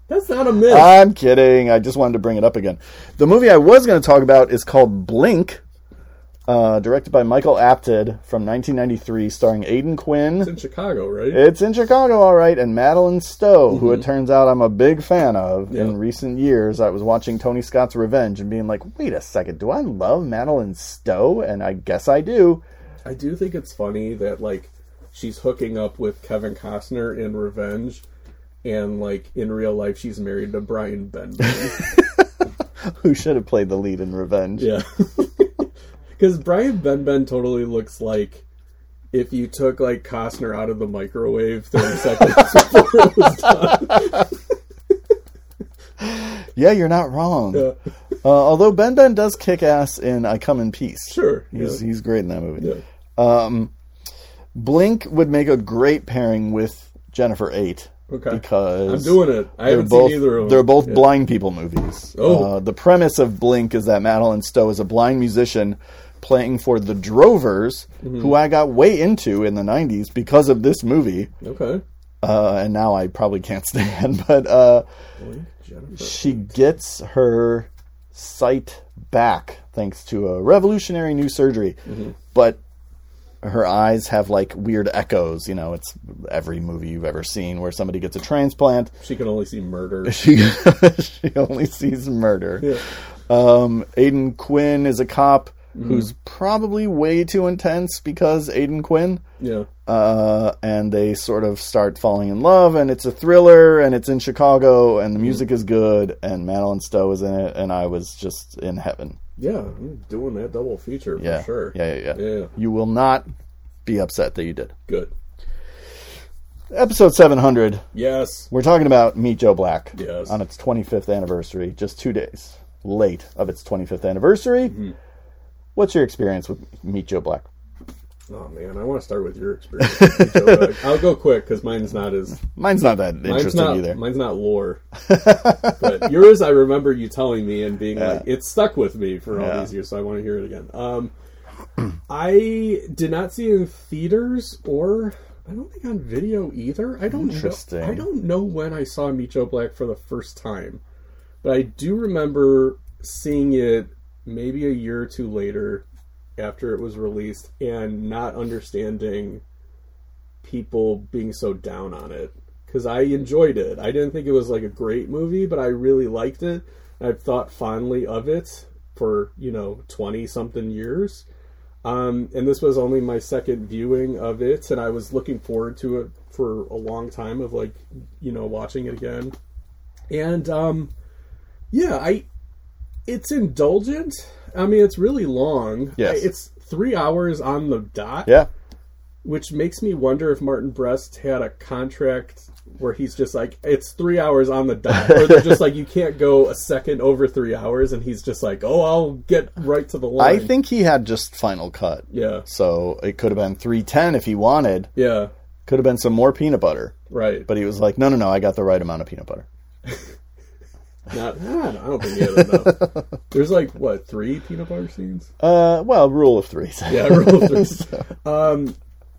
That's not a miss. I'm kidding. I just wanted to bring it up again. The movie I was going to talk about is called Blink, uh, directed by Michael Apted from 1993, starring Aidan Quinn. it's in Chicago, right? It's in Chicago, all right, and Madeleine Stowe, who it turns out I'm a big fan of. In recent years, I was watching Tony Scott's Revenge and being like, wait a second, do I love Madeleine Stowe? And I guess I do. I do think it's funny that like she's hooking up with Kevin Costner in Revenge, and like in real life she's married to Brian Benben. Who should have played the lead in Revenge? yeah, because Brian Benben totally looks like if you took like Costner out of the microwave thirty seconds before it was done. Yeah, you're not wrong. Yeah. Uh, although Benben does kick ass in I Come in Peace. Sure, He's, yeah. he's great in that movie. Yeah. Um, Blink would make a great pairing with Jennifer Eight. Okay. Because I'm doing it. I they're haven't both, seen either of them. They're both Yeah. blind people movies. Oh. Uh, the premise of Blink is that Madeleine Stowe is a blind musician playing for the Drovers, Mm-hmm. who I got way into in the 90s because of this movie. Okay. Uh, and now I probably can't stand. But uh, Blink, Jennifer. she gets her sight back thanks to a revolutionary new surgery. Mm-hmm. But her eyes have like weird echoes. You know, it's every movie you've ever seen where somebody gets a transplant. She can only see murder. She she only sees murder. Yeah. Um, Aidan Quinn is a cop Mm-hmm. who's probably way too intense because Aidan Quinn. Yeah. Uh, and they sort of start falling in love, and it's a thriller, and it's in Chicago, and the Mm-hmm. music is good, and Madeleine Stowe is in it, and I was just in heaven. Yeah. I'm doing that double feature for Yeah, sure. yeah, yeah, yeah. Yeah. You will not be upset that you did. Good. Episode seven hundred. Yes. We're talking about Meet Joe Black Yes. on its 25th anniversary, just two days late of its 25th anniversary. Mm-hmm. What's your experience with Meet Joe Black? Oh man, I want to start with your experience. with Joe Black. I'll go quick because mine's not as Mine's not that mine's interesting not either. mine's not lore. but yours, I remember you telling me and being like, it stuck with me for all Yeah. these years, so I want to hear it again. Um, I did not see it in theaters or I don't think on video either. I don't Interesting. Know, I don't know when I saw Meet Joe Black for the first time, but I do remember seeing it maybe a year or two later after it was released and not understanding people being so down on it because I enjoyed it. I didn't think it was like a great movie, but I really liked it. I've thought fondly of it for you know twenty something years. Um, and this was only my second viewing of it, and I was looking forward to it for a long time of like you know watching it again. And um, yeah, I it's indulgent. I mean, it's really long. Yes. it's three hours on the dot yeah. which makes me wonder if Martin Brest had a contract where he's just like it's three hours on the dot, or they're just like you can't go a second over three hours, and he's just like, oh, I'll get right to the line. I think he had just final cut. yeah, So it could have been 310 if he wanted. yeah, Could have been some more peanut butter. right. But he was like, no, no, no, I got the right amount of peanut butter. Not, I don't think he had enough. There's like what three peanut butter scenes? Uh, well, rule of three. Yeah, rule of three. Um,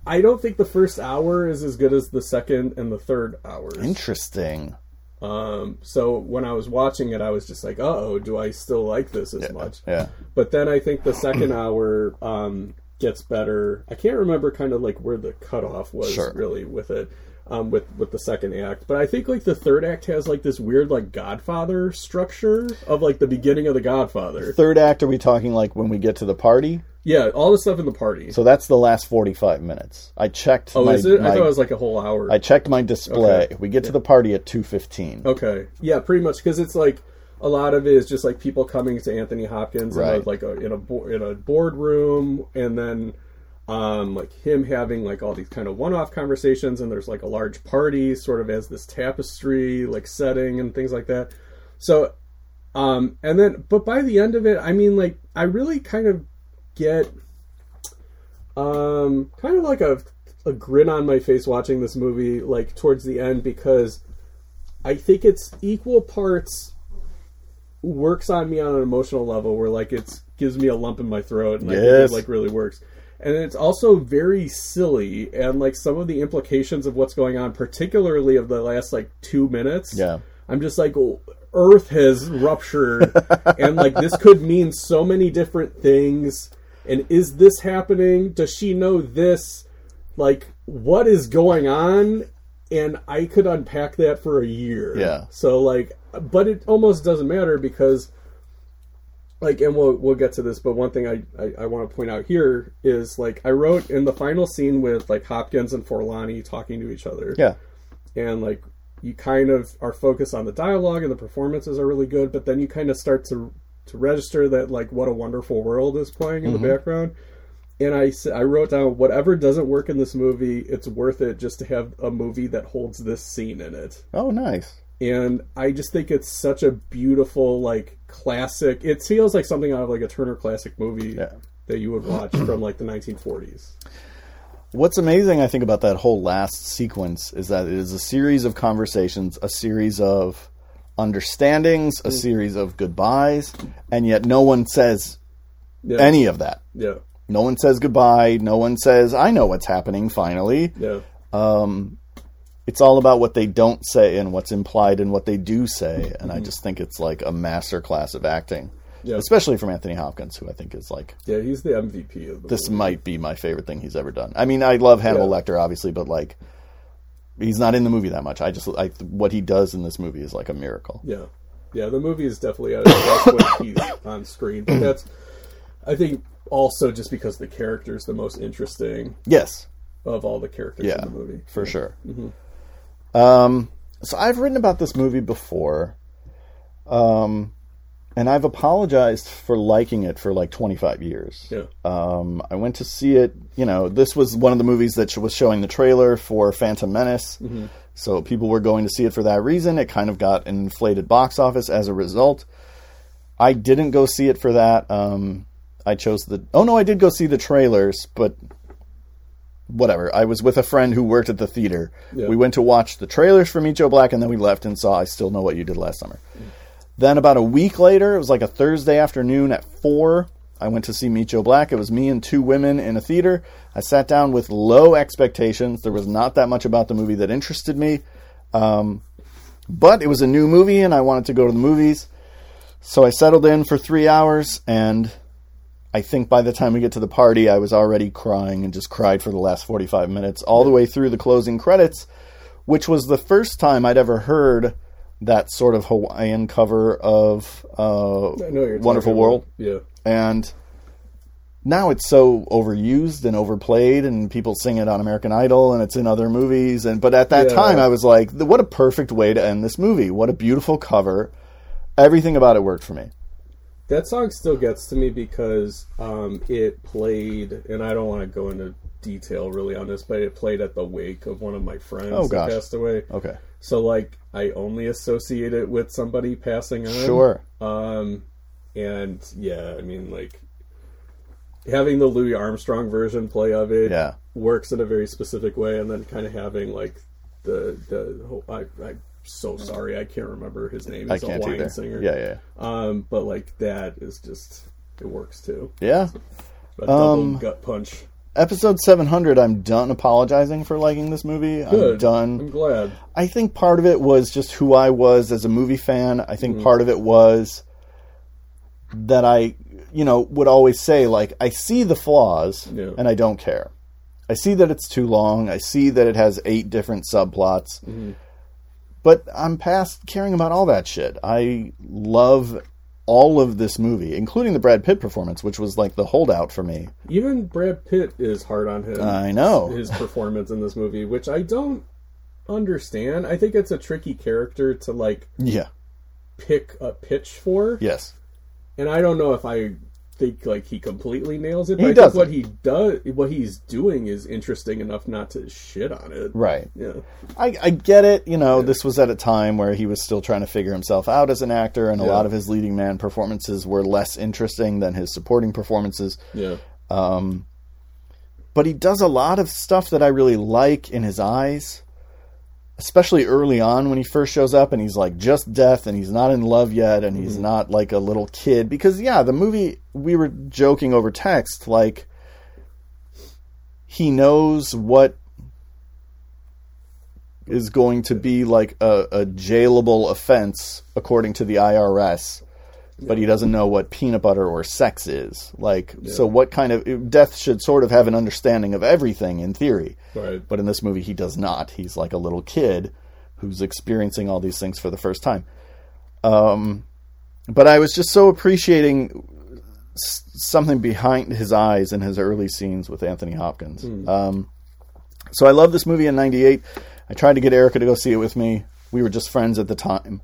I don't think the first hour is as good as the second and the third hours. Interesting. Um, so when I was watching it, I was just like, "Oh, do I still like this as much?" Yeah. But then I think the second hour um, gets better. I can't remember kind of like where the cutoff was Sure. really with it, um, with with the second act. But I think like the third act has like this weird like Godfather structure of like the beginning of the Godfather. Third act, are we talking like when we get to the party? Yeah, all the stuff in the party. So that's the last 45 minutes. I checked. oh, my, is it? my- I thought it was like a whole hour. I checked my display. Okay. We get to the party at 2:15. Okay. Yeah, pretty much because it's like a lot of it is just like people coming to Anthony Hopkins in a, Right. like a, in a bo- in a boardroom, and then um, like him having like all these kind of one-off conversations, and there's like a large party, sort of as this tapestry like setting and things like that. So, um, and then but by the end of it, I mean like I really kind of get um kind of like a a grin on my face watching this movie like towards the end because I think it's equal parts works on me on an emotional level where like it's gives me a lump in my throat and I think Yes. it like really works. And it's also very silly and like some of the implications of what's going on, particularly of the last like two minutes. Yeah. I'm just like oh, Earth has ruptured and like this could mean so many different things. And is this happening? Does she know this? Like what is going on? And I could unpack that for a year. Yeah. So like but it almost doesn't matter because like and we'll we'll get to this but one thing I, I, I want to point out here is like I wrote in the final scene with like Hopkins and Forlani talking to each other Yeah. and like you kind of are focused on the dialogue and the performances are really good, but then you kind of start to to register that like what a wonderful world is playing in Mm-hmm. the background. And I, I wrote down whatever doesn't work in this movie, it's worth it just to have a movie that holds this scene in it. Oh, nice. And I just think it's such a beautiful like classic. It feels like something out of like a Turner classic movie Yeah. that you would watch from like the 1940s. What's amazing, I think, about that whole last sequence is that it is a series of conversations, a series of understandings, a mm. series of goodbyes, and yet no one says Yeah. any of that. yeah. No one says goodbye. No one says, I know what's happening finally. Yeah. Um, It's all about what they don't say and what's implied and what they do say. And I mm-hmm. just think it's like a master class of acting, Yeah. especially from Anthony Hopkins, who I think is like, Yeah, he's the MVP of the this movie. might be my favorite thing he's ever done. I mean, I love Hannibal Yeah. Lecter, obviously, but like, he's not in the movie that much. I just, I, what he does in this movie is like a miracle. Yeah, yeah. The movie is definitely its best when he's on screen, but that's I think also just because the character is the most interesting Yes, of all the characters yeah, in the movie. for sure. Mm-hmm. Um, so I've written about this movie before, um, and I've apologized for liking it for like 25 years. Yeah, Um, I went to see it. You know, this was one of the movies that was showing the trailer for Phantom Menace. So people were going to see it for that reason. It kind of got an inflated box office as a result. I didn't go see it for that. Um, I chose the. Oh no, I did go see the trailers, but whatever. I was with a friend who worked at the theater. Yeah. We went to watch the trailers for Meet Joe Black, and then we left and saw I Still Know What You Did Last Summer. Then about a week later, it was like a Thursday afternoon at four. I went to see Meet Joe Black. It was me and two women in a theater. I sat down with low expectations. There was not that much about the movie that interested me, um, but it was a new movie, and I wanted to go to the movies. So I settled in for three hours, and I think by the time we get to the party, I was already crying and just cried for the last 45 minutes, all the way through the closing credits, which was the first time I'd ever heard that sort of Hawaiian cover of uh, I know what you're Wonderful World. Yeah, And now it's so overused and overplayed, and people sing it on American Idol, and it's in other movies. And but at that Yeah. time, I was like, "What a perfect way to end this movie! What a beautiful cover! Everything about it worked for me." That song still gets to me because um, it played, and I don't want to go into detail really on this, but it played at the wake of one of my friends Oh, gosh. passed away. Okay, So like, I only associate it with somebody passing on. sure. Um, and yeah, I mean, like having the Louis Armstrong version play of it Yeah. works in a very specific way, and then kind of having like the the whole- I, I'm so sorry, I can't remember his name. He's a can't Hawaiian either. singer. Yeah, yeah, Um, but like that is just it works too. yeah. A double Um, gut punch. Episode 700, I'm done apologizing for liking this movie. I'm done. I'm glad. I think part of it was just who I was as a movie fan. I think part of it was that I, you know, would always say, like, I see the flaws Yeah. and I don't care. I see that it's too long. I see that it has eight different subplots. But I'm past caring about all that shit. I love all of this movie, including the Brad Pitt performance, which was like the holdout for me. Even Brad Pitt is hard on him. I know. his performance in this movie, which I don't understand. I think it's a tricky character to like Yeah. pick a pitch for, Yes. and I don't know if I think like he completely nails it. But He doesn't. what he does, what he's doing, is interesting enough not to shit on it. Right. Yeah. I, I get it. You know, this was at a time where he was still trying to figure himself out as an actor, and a Yeah. lot of his leading man performances were less interesting than his supporting performances. Yeah. Um, but he does a lot of stuff that I really like in his eyes, especially early on when he first shows up and he's like just death and he's not in love yet and he's mm-hmm. not like a little kid. Because, yeah, the movie, we were joking over text, like, he knows what is going to be like a, a jailable offense according to the IRS, but he doesn't know what peanut butter or sex is. Like, so what kind of death should sort of have an understanding of everything in theory, Right. but in this movie he does not. He's like a little kid who's experiencing all these things for the first time. Um, but I was just so appreciating s- something behind his eyes in his early scenes with Anthony Hopkins. Um, so I love this movie in '98. I tried to get Erica to go see it with me. we were just friends at the time.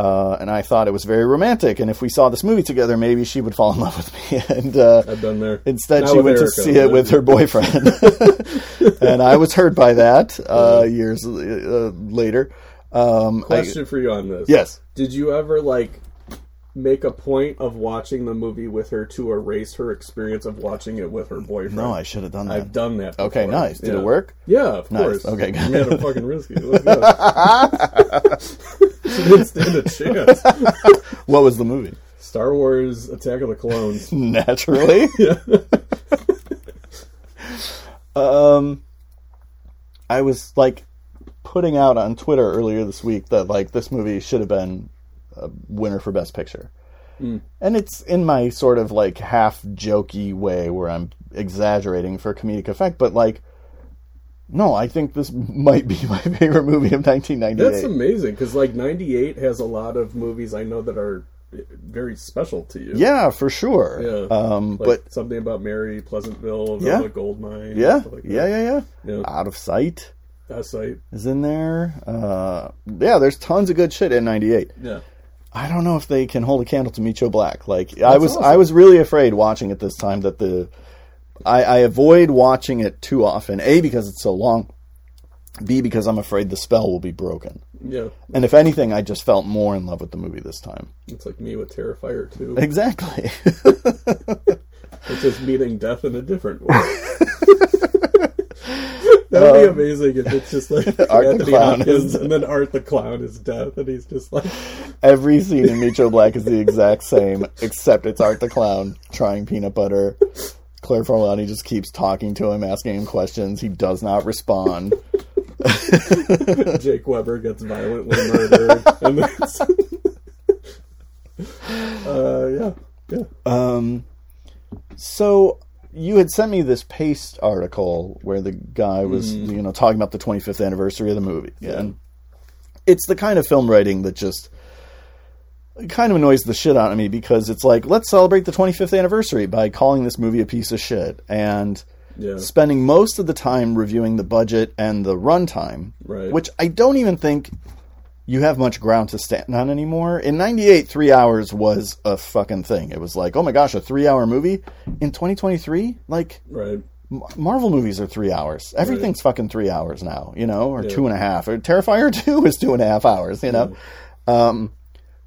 Uh, and I thought it was very romantic. And if we saw this movie together, maybe she would fall in love with me. and uh, I've been there. instead, Not she went Erica, to see it with her boyfriend. and I was hurt by that uh, years uh, later. Um, I- Question for you on this. yes. Did you ever like make a point of watching the movie with her to erase her experience of watching it with her boyfriend? No, I should have done that. I've done that. Before. Okay, nice. Did Yeah. it work? Yeah, of Nice. course. Okay, good. You made it fucking risky. didn't stand a chance. What was the movie? Star Wars: Attack of the Clones. Naturally. yeah. um, I was like putting out on Twitter earlier this week that like this movie should have been a winner for Best Picture. And it's in my sort of like half jokey way where I'm exaggerating for comedic effect, but like, no, I think this might be my favorite movie of 1998. That's amazing because like '98 has a lot of movies I know that are very special to you. yeah, for sure. Yeah. Um, Like but something about Mary Pleasantville, Yeah. Velvet Goldmine. yeah, like yeah, yeah, yeah, Yeah. Out of Sight. That's like is in there. Uh, yeah, there's tons of good shit in '98. yeah. I don't know if they can hold a candle to Meet Joe Black. Like I was, awesome. I was really afraid watching it this time that the, I, I avoid watching it too often. A because it's so long. B because I'm afraid the spell will be broken. Yeah, And if anything, I just felt more in love with the movie this time. it's like me with Terrifier too. Exactly. It's just meeting death in a different way. That would be amazing if it's just like Um, Art the Anthony Clown Hopkins is- and then Art the Clown is death, and he's just like, Every scene in Meet Joe Black is the exact same, except it's Art the Clown trying peanut butter. Claire Forlani just keeps talking to him, asking him questions. He does not respond. Jake Weber gets violently murdered, and then uh, yeah, yeah, Um, so you had sent me this Paste article where the guy was, you know, talking about the 25th anniversary of the movie, and it's the kind of film writing that just kind of annoys the shit out of me because it's like, let's celebrate the 25th anniversary by calling this movie a piece of shit and yeah. spending most of the time reviewing the budget and the runtime, Right. which I don't even think you have much ground to stand on anymore. In 98, three hours was a fucking thing. It was like, oh my gosh, a three hour movie? In 2023? Like, Right. M- Marvel movies are three hours. Everything's fucking three hours now, you know, or two and a half. Or Terrifier 2 is two and a half hours, you know? Um,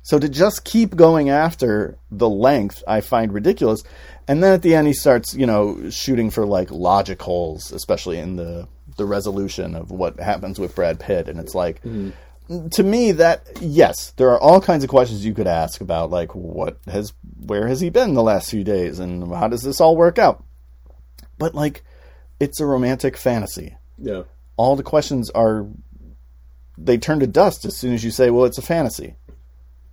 so to just keep going after the length, I find ridiculous. And then at the end, he starts, you know, shooting for like logic holes, especially in the the resolution of what happens with Brad Pitt. And it's like, mm-hmm. to me, that yes, there are all kinds of questions you could ask about, like what has, where has he been the last few days, and how does this all work out? But like, it's a romantic fantasy. Yeah. All the questions are, they turn to dust as soon as you say, well, it's a fantasy.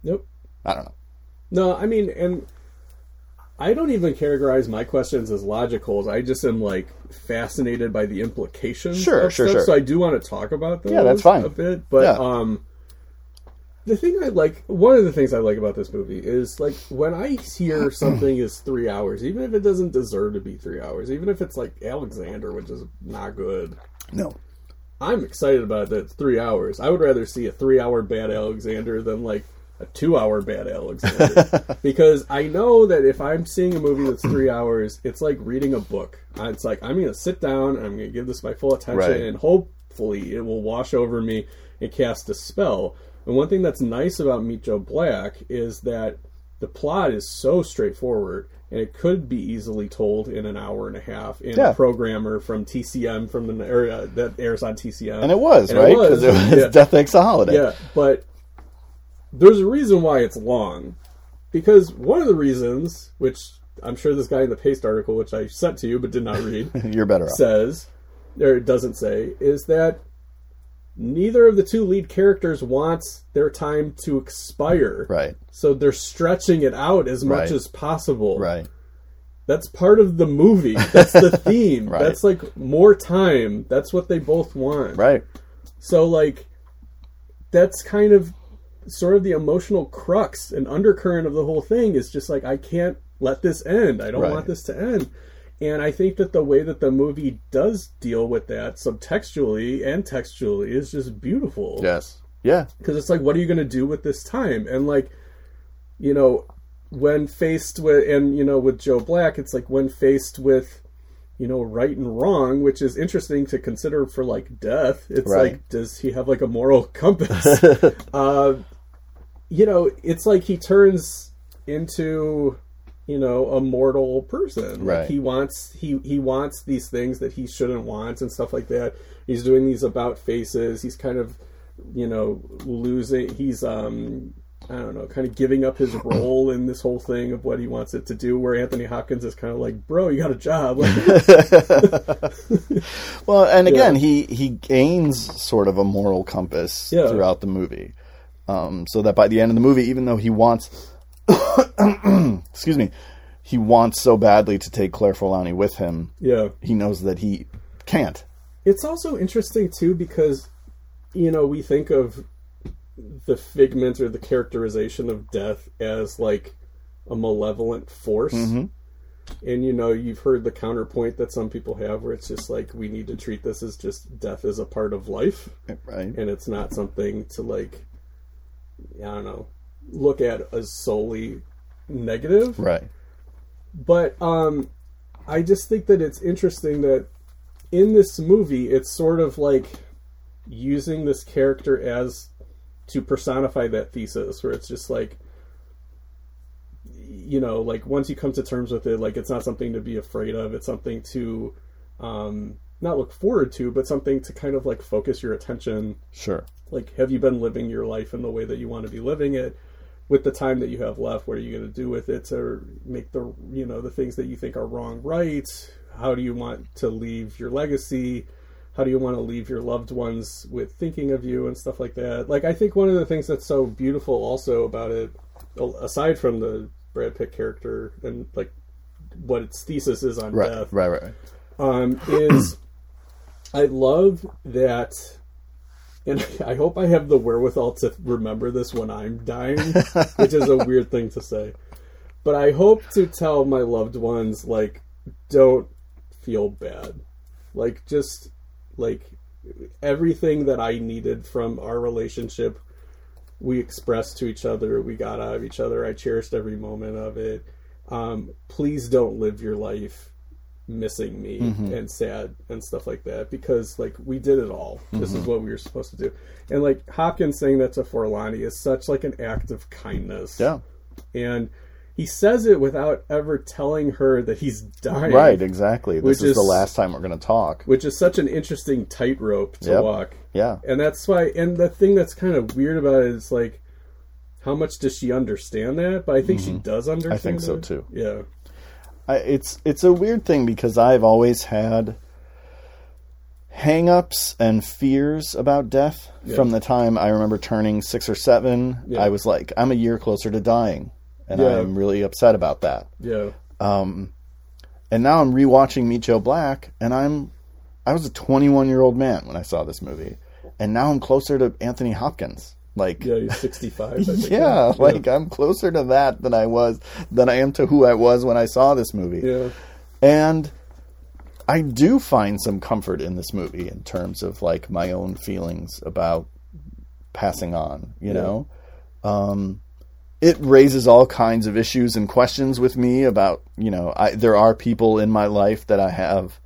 Yep. I don't know. No, I mean, and I don't even categorize my questions as logical. I just am like fascinated by the implications. Sure, of sure, stuff, sure. So I do want to talk about those. Yeah, that's fine. A bit, but Yeah. um, the thing I like, one of the things I like about this movie is like when I hear something is three hours, even if it doesn't deserve to be three hours, even if it's like Alexander, which is not good. No. I'm excited about that it's three hours. I would rather see a three hour bad Alexander than like a two hour bad Alexander. because I know that if I'm seeing a movie that's three hours, it's like reading a book. Uh, It's like I'm going to sit down and I'm going to give this my full attention Right. and hopefully it will wash over me and cast a spell. And one thing that's nice about Meet Joe Black is that the plot is so straightforward and it could be easily told in an hour and a half in Yeah. a programmer from TCM from the area that airs on TCM. And it was, And right? Because it was yeah. Death Makes a Holiday. Yeah, but there's a reason why it's long. Because one of the reasons, which I'm sure this guy in the Paste article, which I sent to you but did not read, You're better off. says, or it doesn't say, is that neither of the two lead characters wants their time to expire. Right. So they're stretching it out as much Right. as possible. Right. That's part of the movie. That's the theme. Right. That's like more time. That's what they both want. Right. So like that's kind of sort of the emotional crux and undercurrent of the whole thing is just like I can't let this end. I don't Right. want this to end. And I think that the way that the movie does deal with that subtextually and textually is just beautiful. Yes. Yeah. because it's like what are you going to do with this time and like you know when faced with and you know with joe black it's like when faced with you know right and wrong which is interesting to consider for like death. It's Right. like does he have like a moral compass? Uh, you know it's like he turns into you know a mortal person. Right. like he wants he he wants these things that he shouldn't want and stuff like that. He's doing these about faces. He's kind of you know losing he's um i don't know kind of giving up his role in this whole thing of what he wants it to do where anthony hopkins is kind of like bro you got a job Well, and again, he he gains sort of a moral compass Yeah. throughout the movie, um, so that by the end of the movie, even though he wants, excuse me, he wants so badly to take Claire Forlani with him, yeah he knows that he can't. It's also interesting too because you know we think of the figment or the characterization of death as like a malevolent force. And you know, you've heard the counterpoint that some people have where it's just like we need to treat this as just death as a part of life Right? and it's not something to like I don't know, look at as solely negative Right. but um i just think that it's interesting that in this movie it's sort of like using this character as to personify that thesis where it's just like you know like once you come to terms with it like it's not something to be afraid of. It's something to um not look forward to but something to kind of like focus your attention. Sure. like have you been living your life in the way that you want to be living it with the time that you have left? What are you going to do with it to make the you know the things that you think are wrong right? How do you want to leave your legacy how do you want to leave your loved ones with thinking of you and stuff like that like i think one of the things that's so beautiful also about it aside from the brad pitt character and like what its thesis is on Right. death Right. Right. um, is I love that, and I hope I have the wherewithal to remember this when I'm dying, which is a weird thing to say. But I hope to tell my loved ones, like, don't feel bad. Like, just, like, everything that I needed from our relationship, we expressed to each other, we got out of each other. I cherished every moment of it. Um, please don't live your life missing me and sad and stuff like that because like we did it all. This is what we were supposed to do. And like Hopkins saying that to Forlani is such like an act of kindness. Yeah. And he says it without ever telling her that he's dying. Right. Exactly. This Which is, the last time we're going to talk. Which is such an interesting tightrope to Yep. walk. Yeah. And that's why and the thing that's kind of weird about it is like how much does she understand that? But I think she does understand Mm-hmm. think so, too. Yeah. I, it's it's a weird thing because I've always had hang-ups and fears about death from the time I remember turning 6 or 7 Yeah. I was like I'm a year closer to dying and Yeah. I'm really upset about that Yeah. Um, and now I'm rewatching Meet Joe Black and I'm I was a 21 year old man when I saw this movie and now I'm closer to Anthony Hopkins like Yeah, he's 65. I think. yeah, like I'm closer to that than I was than I am to who I was when I saw this movie. Yeah. And I do find some comfort in this movie in terms of like my own feelings about passing on, you know? Um it raises all kinds of issues and questions with me about, you know, I there are people in my life that I have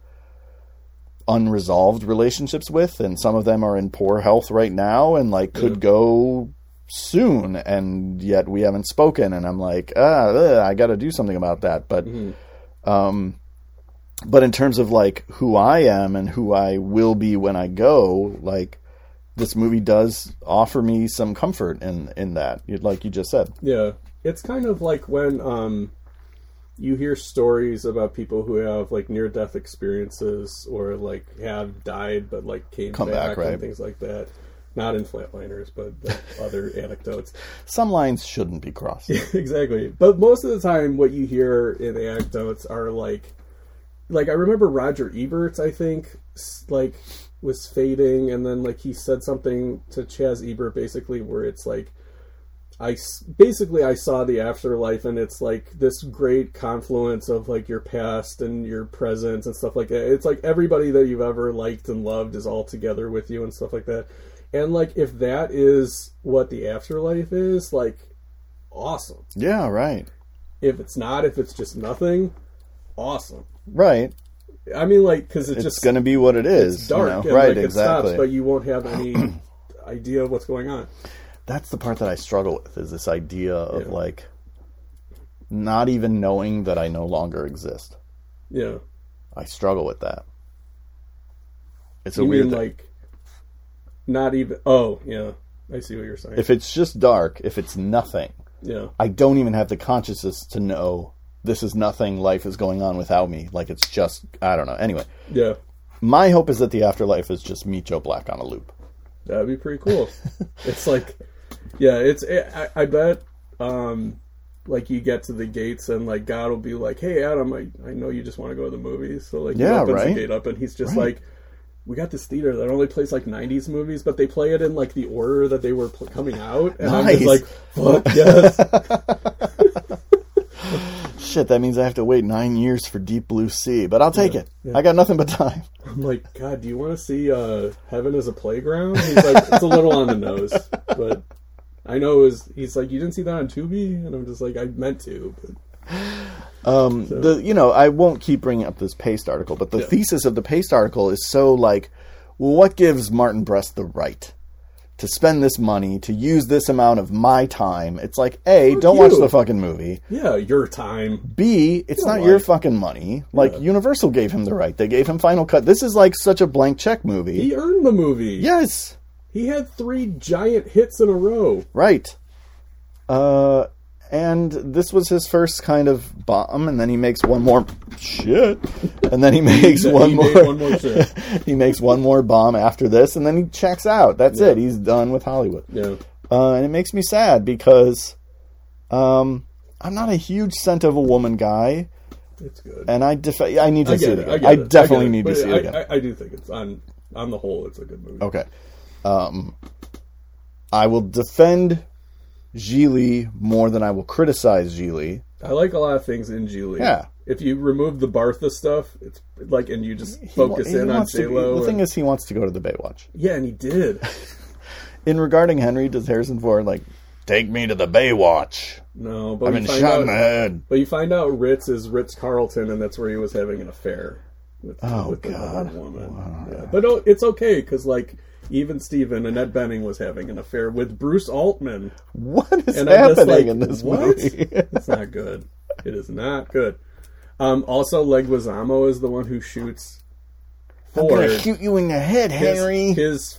unresolved relationships with and some of them are in poor health right now and like could go soon and yet we haven't spoken and I'm like, ah, ugh, I got to do something about that. But um but in terms of like who I am and who I will be when I go, like this movie does offer me some comfort in in that. Like you just said. Yeah, it's kind of like when um, you hear stories about people who have like near death experiences or like have died but like came Come back, back, right. and things like that. Not in flatliners, but the other anecdotes. Some lines shouldn't be crossed. exactly. But most of the time, what you hear in anecdotes are like, like I remember Roger Ebert. I think like was fading, and then like he said something to Chaz Ebert, basically where it's like, I basically I saw the afterlife, and it's like this great confluence of like your past and your present and stuff like that. It's like everybody that you've ever liked and loved is all together with you and stuff like that. And like, if that is what the afterlife is, like, awesome. Yeah, right. If it's not, if it's just nothing, awesome. Right. I mean, like, because it's, It's just going to be what it is. it's dark, you know? right, like, exactly. stops, but you won't have any idea of what's going on. That's the part that I struggle with is this idea of Yeah. like not even knowing that I no longer exist. Yeah, I struggle with that. It's a you weird mean like not even? Oh, yeah, I see what you're saying. if it's just dark, if it's nothing, yeah, I don't even have the consciousness to know this is nothing, life is going on without me. Like it's just I don't know. Anyway, yeah, my hope is that the afterlife is just Meet Joe Black on a loop. that'd be pretty cool. it's like, yeah, it's. I, I bet. um like you get to the gates and like God will be like, "Hey Adam, I, I know you just want to go to the movies." So like, he Yeah, opens right. the gate up and he's just Right. like, "We got this theater that only plays like '90s movies, but they play it in like the order that they were pl- coming out." And I'm just like, "Fuck yes!" Shit, that means I have to wait nine years for Deep Blue Sea, but I'll take it. yeah. I got nothing but time. I'm like, God, do you want to see uh, Heaven Is a Playground? He's like, it's a little on the nose, but I know it was. He's like, you didn't see that on Tubi, and I'm just like, I meant to. But Um, the you know I won't keep bringing up this paste article, but the Yeah. thesis of the paste article is so like, what gives Martin Brest the right to spend this money to use this amount of my time? It's like a don't watch the fucking movie. yeah, your time. B it's not your fucking money. Like Yeah. Universal gave him the right. They gave him Final Cut. This is like such a blank check movie. He earned the movie. yes, He had three giant hits in a row. right. Uh. And this was his first kind of bomb, and then he makes one more shit, and then he makes He one made more one more shit. he makes one more bomb after this, and then he checks out. That's it. He's done with Hollywood, Yeah. uh, and it makes me sad because um, I'm not a huge scent of a woman guy, It's good. and I def- I need to I see it it. again. I, I, definitely I need to see it again. I, I do think it's on on the whole, it's a good movie. okay, um, I will defend Gigli more than I will criticize Gigli. I like a lot of things in Gigli. Yeah. If you remove the Bartha stuff, it's like, and you just He focus wa- he in on wants to J be- Lo. The thing is, he wants to go to the Baywatch. yeah, and he did. In regarding Henry, does Harrison Ford like take me to the Baywatch? No, but I've been shot out, in the head. But you find out Ritz is Ritz Carlton, and that's where he was having an affair with, Oh, with God. woman. Yeah. But oh, it's okay because like even Steven Annette Bening was having an affair with Bruce Altman, What is and happening like, in this what? movie? it's not good. It is not good. Um, also, Leguizamo is the one who shoots I'm gonna shoot you in the head, his, Henry. his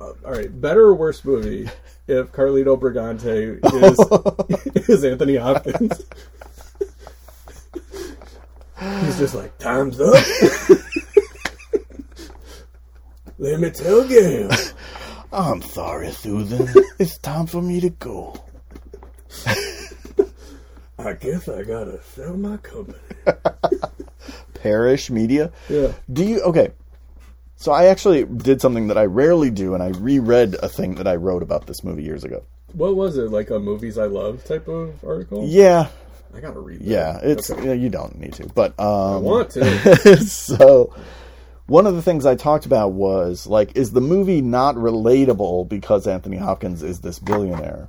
uh, all right, better or worse movie if Carlito Brigante is is Anthony Hopkins. He's just like time's up. Let me tell you. I'm sorry, Susan. it's time for me to go. I guess I gotta sell my company. Parrish Media. Yeah. Do you okay? So I actually did something that I rarely do, and I reread a thing that I wrote about this movie years ago. What was it? Like a movies I love type of article? Yeah, I gotta read that. yeah. It's Okay. yeah, you don't need to, but um, I want to. so one of the things I talked about was like, is the movie not relatable because Anthony Hopkins is this billionaire?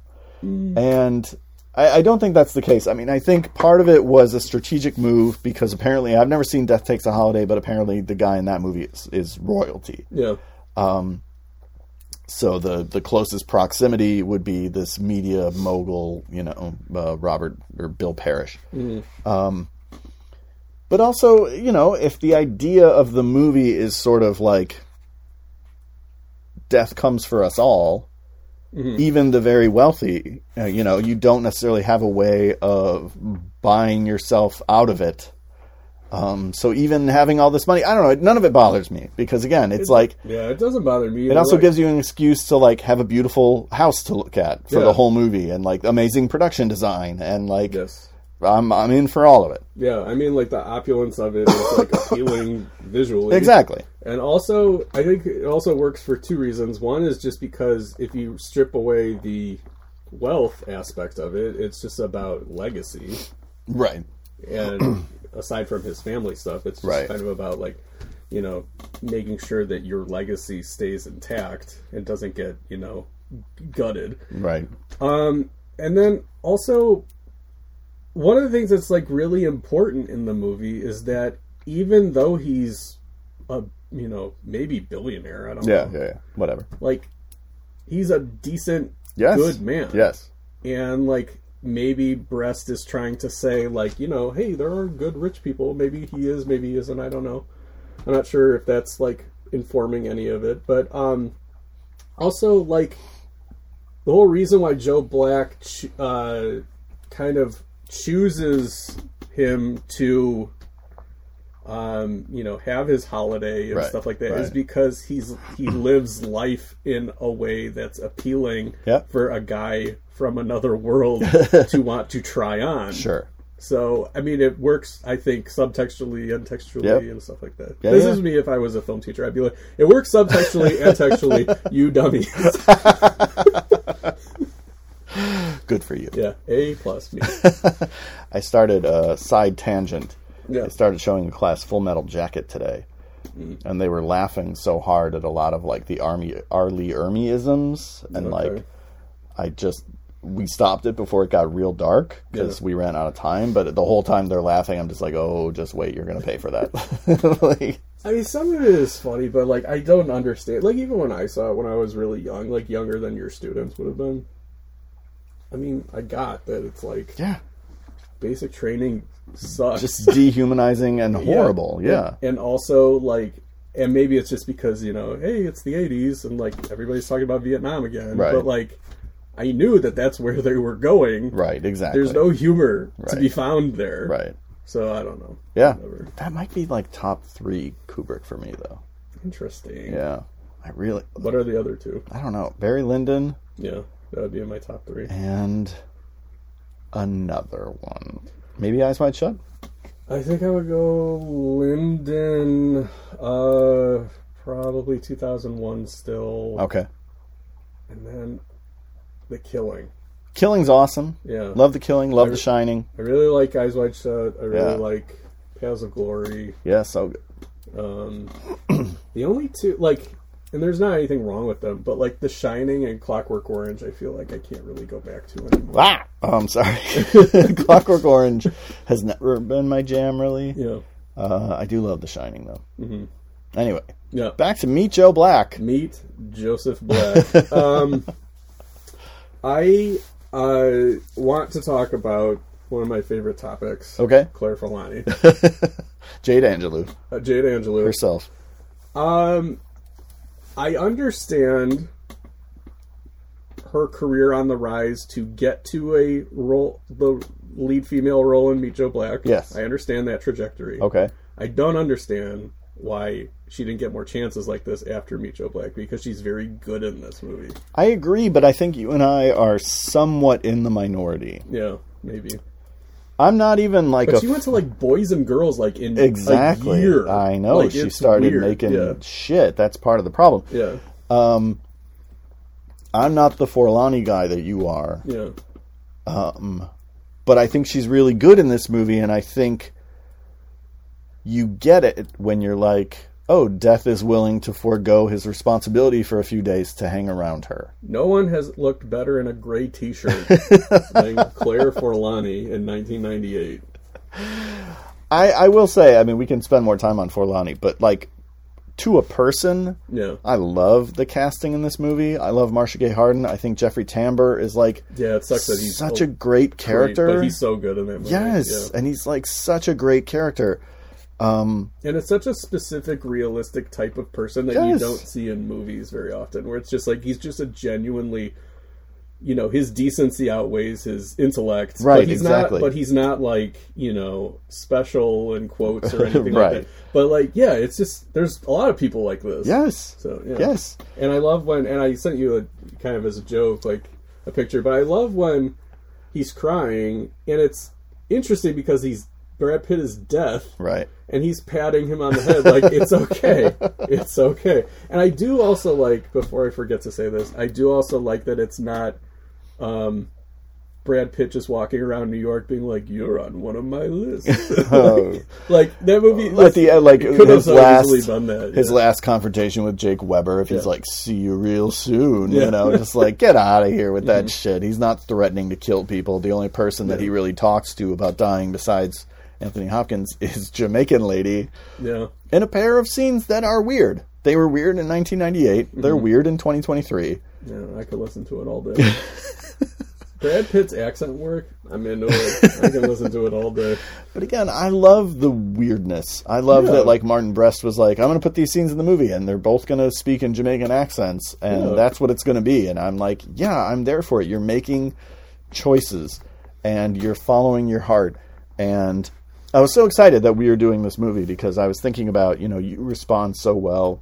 And I, I don't think that's the case. I mean, I think part of it was a strategic move because apparently I've never seen Death Takes a Holiday, but apparently the guy in that movie is, is royalty. Yeah. Um, So the the closest proximity would be this media mogul, you know, uh, Robert or Bill Parrish. Um, but also, you know, if the idea of the movie is sort of like death comes for us all, even the very wealthy, uh, you know, you don't necessarily have a way of buying yourself out of it. Um, so even having all this money, I don't know, none of it bothers me because again, it's like Yeah, it doesn't bother me. it also gives you an excuse to like have a beautiful house to look at for Yeah. the whole movie and like amazing production design and like Yes. I'm I'm in for all of it. Yeah, I mean, like the opulence of it is like appealing visually. Exactly. And also, I think it also works for two reasons. One is just because if you strip away the wealth aspect of it, it's just about legacy. Right. And aside from his family stuff, it's just Right. kind of about like you know, making sure that your legacy stays intact and doesn't get, you know, gutted. Right. Um, and then also, one of the things that's like really important in the movie is that even though he's a you know maybe billionaire, I don't Yeah, know, yeah, yeah. Whatever. like he's a decent, Yes. good man. Yes. and like maybe Brest is trying to say like you know, hey, there are good rich people. Maybe he is, maybe he isn't. I don't know. I'm not sure if that's like informing any of it, but um, also like the whole reason why Joe Black ch- uh, kind of chooses him to um, you know have his holiday and Right, stuff like that is right. because he's he lives life in a way that's appealing Yep. for a guy from another world to want to try on. Sure. So, I mean, it works, I think, subtextually and textually Yep. and stuff like that. Yeah, this yeah. is me if I was a film teacher. I'd be like, it works subtextually and textually, you dummies. Good for you. yeah, A plus me. I started a side tangent. Yeah. I started showing the class Full Metal Jacket today, Mm. and they were laughing so hard at a lot of like the army R. Lee Ermey-isms, and Okay. like I just we stopped it before it got real dark because Yeah. we ran out of time. But the whole time they're laughing, I'm just like, oh, just wait, you're gonna pay for that. like, I mean, some of it is funny, but, like, I don't understand. Like, even when I saw it when I was really young, like, younger than your students would have been. I mean, I got that it's like yeah, basic training sucks. just dehumanizing and horrible. Yeah. And also, like, and maybe it's just because, you know, hey, it's the 80s and, like, everybody's talking about Vietnam again. Right. But, like, I knew that that's where they were going. Right. Exactly. There's no humor to be found there. right. So I don't know. Yeah. Whatever. That might be like top three Kubrick for me though. Interesting. Yeah. I really. What are the other two? I don't know. Barry Lyndon Yeah, that would be in my top three. and another one. Maybe Eyes Wide Shut. I think I would go Lyndon, uh, probably 2001 still. Okay. And then The Killing. Killing's awesome. Yeah. Love the Killing. Love the Shining. I really like Eyes Wide Shut. I really Yeah. like Paths of Glory. Yeah. So good. Um, the only two, like, and there's not anything wrong with them, but like The Shining and Clockwork Orange, I feel like I can't really go back to anymore. Ah. Oh, I'm sorry. Clockwork Orange has never been my jam. Really. Yeah. Uh, I do love The Shining though. Mm-hmm. Anyway, Yeah. back to Meet Joe Black. Meet Joseph Black. um, I uh, want to talk about one of my favorite topics. Okay. Claire Forlani, Jade Angelou uh, Jade Angelou. herself. Um, I understand her career on the rise to get to a role, the lead female role in Meet Joe Black. Yes. I understand that trajectory. Okay. I don't understand why she didn't get more chances like this after Meet Joe Black because she's very good in this movie. I agree, but I think you and I are somewhat in the minority. Yeah, maybe. I'm not even like But a she went to like boys and girls like in exactly. a year. I know Like, she started weird. making Yeah. shit. That's part of the problem. yeah, Um, I'm not the Forlani guy that you are, yeah, Um, but I think she's really good in this movie, and I think you get it when you're like, oh, Death is willing to forego his responsibility for a few days to hang around her. No one has looked better in a gray T-shirt than Claire Forlani in 1998. I, I will say, I mean, we can spend more time on Forlani, but like to a person, Yeah, I love the casting in this movie. I love Marcia Gay Harden. I think Jeffrey Tambor is like yeah. It sucks that he's such a great character. great, but he's so good in that movie. yes, yeah. and he's like such a great character. Um, and it's such a specific, realistic type of person that you don't see in movies very often. Where it's just like he's just a genuinely, you know, his decency outweighs his intellect. Right, but he's exactly. Not, but he's not like you know special in quotes or anything Right. like that. But like, yeah, it's just there's a lot of people like this. Yes. So yeah. Yes. And I love when, and I sent you a kind of as a joke, like a picture, but I love when he's crying, and it's interesting because he's Brad Pitt is deaf, Right. and he's patting him on the head like it's okay, it's okay. And I do also like, before I forget to say this, I do also like that it's not um, Brad Pitt just walking around New York being like, "You're on one of my lists." Oh. like that movie. At the end, like could his last, done that. his yeah. last confrontation with Jake Weber, if he's like, "See you real soon," Yeah. you know, just like get out of here with that shit. He's not threatening to kill people. The only person that he really talks to about dying, besides Anthony Hopkins, is Jamaican lady Yeah. in a pair of scenes that are weird. They were weird in 1998. They're Mm-hmm. weird in 2023. Yeah, I could listen to it all day. Brad Pitt's accent work, I'm into it. I can listen to it all day. But again, I love the weirdness. I love Yeah. that like Martin Brest was like, I'm going to put these scenes in the movie and they're both going to speak in Jamaican accents and Yeah. that's what it's going to be. And I'm like, yeah, I'm there for it. You're making choices and you're following your heart. And I was so excited that we were doing this movie because I was thinking about, you know, you respond so well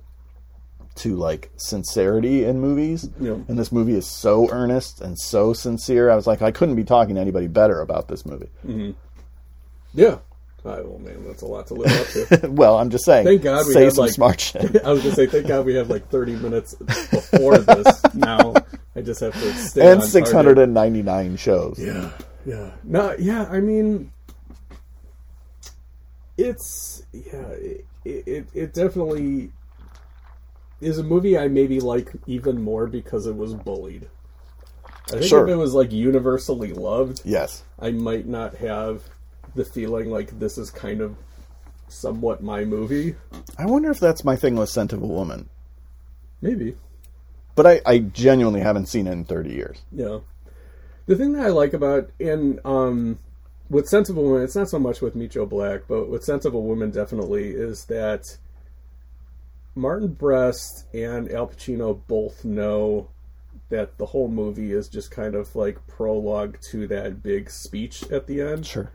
to like sincerity in movies. Yeah. And this movie is so earnest and so sincere. I was like, I couldn't be talking to anybody better about this movie. Mm-hmm. Yeah. I, well, man, that's a lot to live up to. well, I'm just saying. Thank God we say had, some like- smart shit. I was gonna say, thank God we have like 30 minutes before this. Now I just have to stay and on 699 shows. Yeah, yeah. No, yeah. I mean, it's yeah. It, it it definitely is a movie I maybe like even more because it was bullied. I think Sure. if it was like universally loved, Yes. I might not have the feeling like this is kind of somewhat my movie. I wonder if that's my thing with Scent of a Woman. Maybe. But I, I genuinely haven't seen it in 30 years. Yeah. The thing that I like about in um with Scent of a Woman, it's not so much with Joe Black, but with Scent of a Woman definitely is that Martin Brest and Al Pacino both know that the whole movie is just kind of like prologue to that big speech at the end. Sure.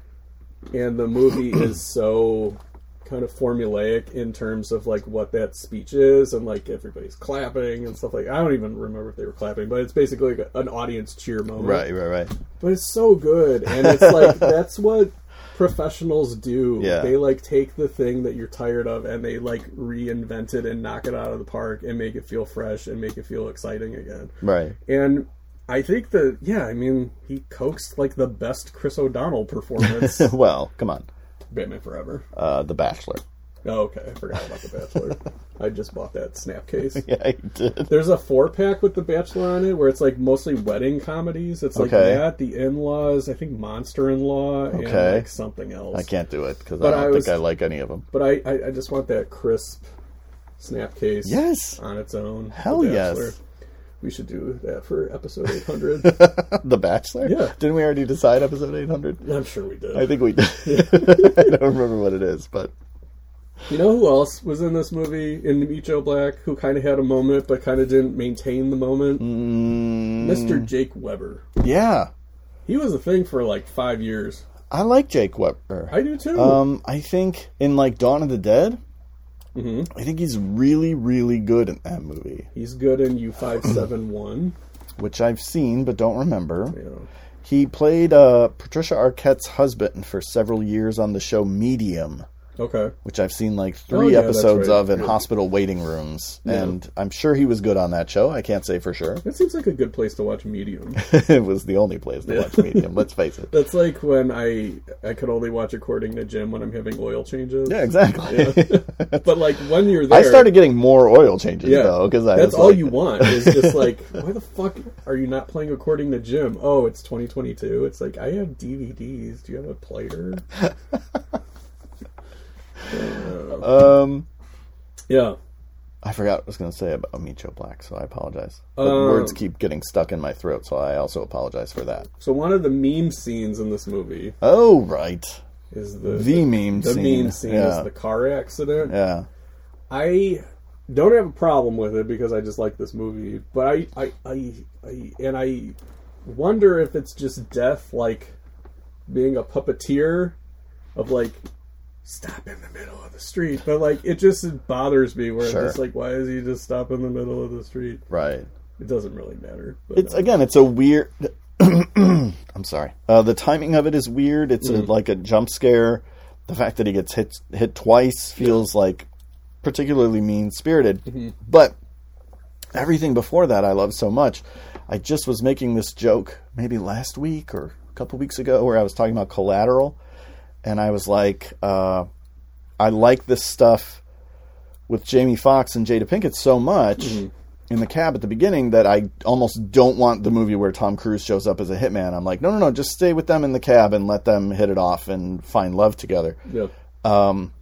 and the movie is so kind of formulaic in terms of like what that speech is and like everybody's clapping and stuff like I don't even remember if they were clapping but it's basically like an audience cheer moment Right, right, right. but it's so good and it's like that's what professionals do Yeah. they like take the thing that you're tired of and they like reinvent it and knock it out of the park and make it feel fresh and make it feel exciting again Right. and I think that yeah I mean he coaxed like the best Chris O'Donnell performance well, come on. Batman Forever. Uh, the Bachelor. Oh, okay. I forgot about The Bachelor. I just bought that snap case. Yeah, I did. There's a four pack with The Bachelor on it where it's like mostly wedding comedies. It's like Okay. that, The In Laws, I think Monster in Law, and Okay. like something else. I can't do it because I But don't I think I like any of them. But I, I, I just want that crisp snap case Yes. on its own. Hell The yes. We should do that for episode 800. the Bachelor? Yeah. Didn't we already decide episode 800? I'm sure we did. I think we did. I don't remember what it is, but You know who else was in this movie in Meet Joe Black who kind of had a moment but kind of didn't maintain the moment? mm, Mr. Jake Weber. yeah. He was a thing for like five years. I like Jake Weber. I do too. Um, I think in like Dawn of the Dead, hmm I think he's really, really good in that movie, He's good in U five seven one. which I've seen but don't remember. Yeah. He played uh, Patricia Arquette's husband for several years on the show Medium, Okay. which I've seen like Oh, three yeah, episodes right. of in Yeah. hospital waiting rooms, Yeah. and I'm sure he was good on that show. I can't say for sure. It seems like a good place to watch Medium. it was the only place to watch Medium. Let's face it. That's like when I I could only watch According to Jim when I'm having oil changes. Yeah, exactly. But like when you're there, I started getting more oil changes though because I that's all like- you want. Is just like, why the fuck are you not playing According to Jim? Oh, it's 2022. It's like I have DVDs. Do you have a player? Um, Yeah. I forgot what I was going to say about Meet Joe Black, so I apologize. But Um, words keep getting stuck in my throat, so I also apologize for that. So one of the meme scenes in this movie Oh, right. is the The meme the scene. meme scene yeah. is the car accident. yeah. I don't have a problem with it because I just like this movie, but I, I, I, I and I wonder if it's just death, like being a puppeteer of like stop in the middle of the street, but like it just bothers me where Sure. it's just like why is he just stop in the middle of the street? Right. It doesn't really matter. But It's uh, again, it's a weird. I'm sorry. Uh, the timing of it is weird. It's Mm-hmm. a, like a jump scare. The fact that he gets hit hit twice feels like particularly mean spirited. Mm-hmm. But everything before that, I love so much. I just was making this joke maybe last week or a couple weeks ago where I was talking about Collateral, and I was like, uh, I like this stuff with Jamie Foxx and Jada Pinkett so much in the cab at the beginning that I almost don't want the movie where Tom Cruise shows up as a hitman. I'm like, no, no, no, just stay with them in the cab and let them hit it off and find love together. Yeah. Um,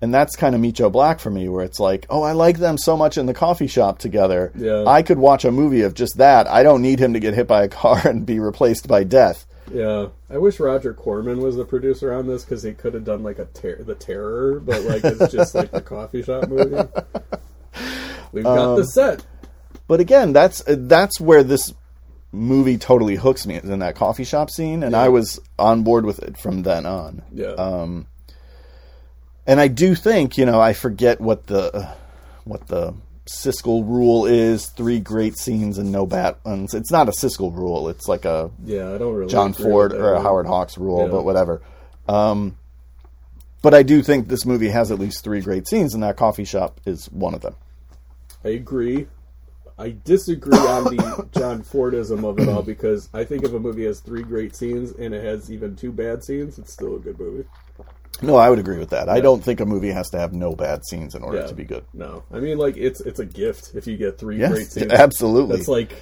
And that's kind of Meet Joe Black for me, where it's like, oh, I like them so much in the coffee shop together. Yeah. I could watch a movie of just that. I don't need him to get hit by a car and be replaced by death. Yeah, I wish Roger Corman was the producer on this because he could have done like a ter- the Terror, but like it's just like the coffee shop movie. We've got Um, the set. But again, that's that's where this movie totally hooks me is in that coffee shop scene, and I was on board with it from then on. Yeah, um, And I do think, you know, I forget what the what the Siskel rule is: three great scenes and no bad ones. It's not a Siskel rule; it's like a yeah. I don't really John Ford or a. Howard Hawks rule, Yeah. but whatever. Um, but I do think this movie has at least three great scenes, and that coffee shop is one of them. I agree. I disagree on the John Fordism of it all because I think if a movie has three great scenes and it has even two bad scenes, it's still a good movie. No, I would agree with that. I don't think a movie has to have no bad scenes in order Yeah. to be good. No, I mean like it's it's a gift if you get three Yes, great scenes. absolutely. That's like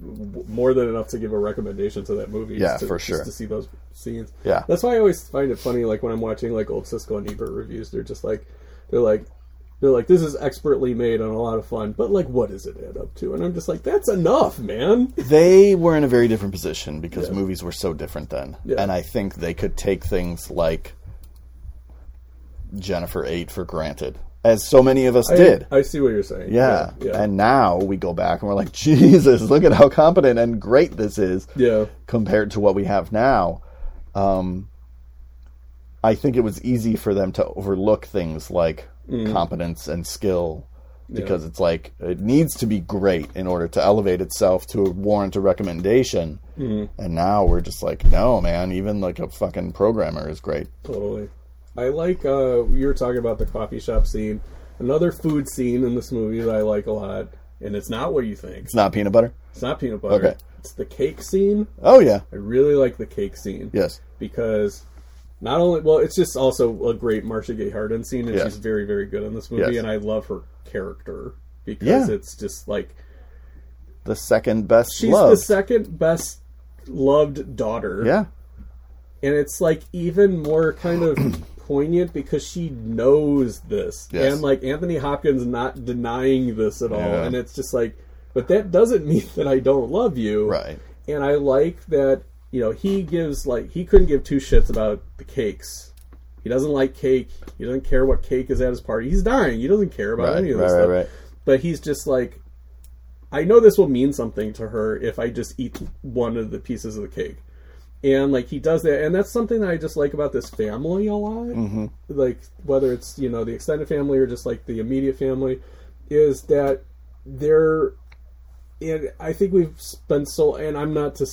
more than enough to give a recommendation to that movie. Yeah, to, for just sure. to see those scenes. Yeah. that's why I always find it funny. Like when I'm watching like old Siskel and Ebert reviews, they're just like they're like. They're like, this is expertly made and a lot of fun, but like, what does it add up to? And I'm just like, that's enough, man. They were in a very different position because Yeah. movies were so different then. Yeah. And I think they could take things like Jennifer 8 for granted, as so many of us I- did. I, see what you're saying. yeah. yeah, yeah. And now we go back and we're like, Jesus, look at how competent and great this is yeah. compared to what we have now. Um, I think it was easy for them to overlook things like competence and skill because it's like it needs to be great in order to elevate itself to warrant a recommendation. And now we're just like, no, man, even like a fucking programmer is great. Totally. I like uh you were talking about the coffee shop scene. Another food scene in this movie that I like a lot, and it's not what you think. It's not peanut butter. It's not peanut butter. Okay. It's the cake scene. Oh yeah, I really like the cake scene. yes, Because not only well, it's just also a great Marcia Gay Harden scene, and Yes. she's very, very good in this movie, Yes. and I love her character because Yeah. it's just like the second best she's love. the second best loved daughter. yeah, and it's like even more kind of poignant because she knows this Yes. and like anthony hopkins not denying this at all Yeah. and it's just like but that doesn't mean that i don't love you right. and i like that you know he gives like he couldn't give two shits about the cakes he doesn't like cake he doesn't care what cake is at his party he's dying he doesn't care about Right, any of this right, stuff right. but he's just like I know this will mean something to her if I just eat one of the pieces of the cake. And like he does that, and that's something that I just like about this family a lot. Mm-hmm. Like whether it's you know the extended family or just like the immediate family, is that they're. And I think we've spent so, and I'm not to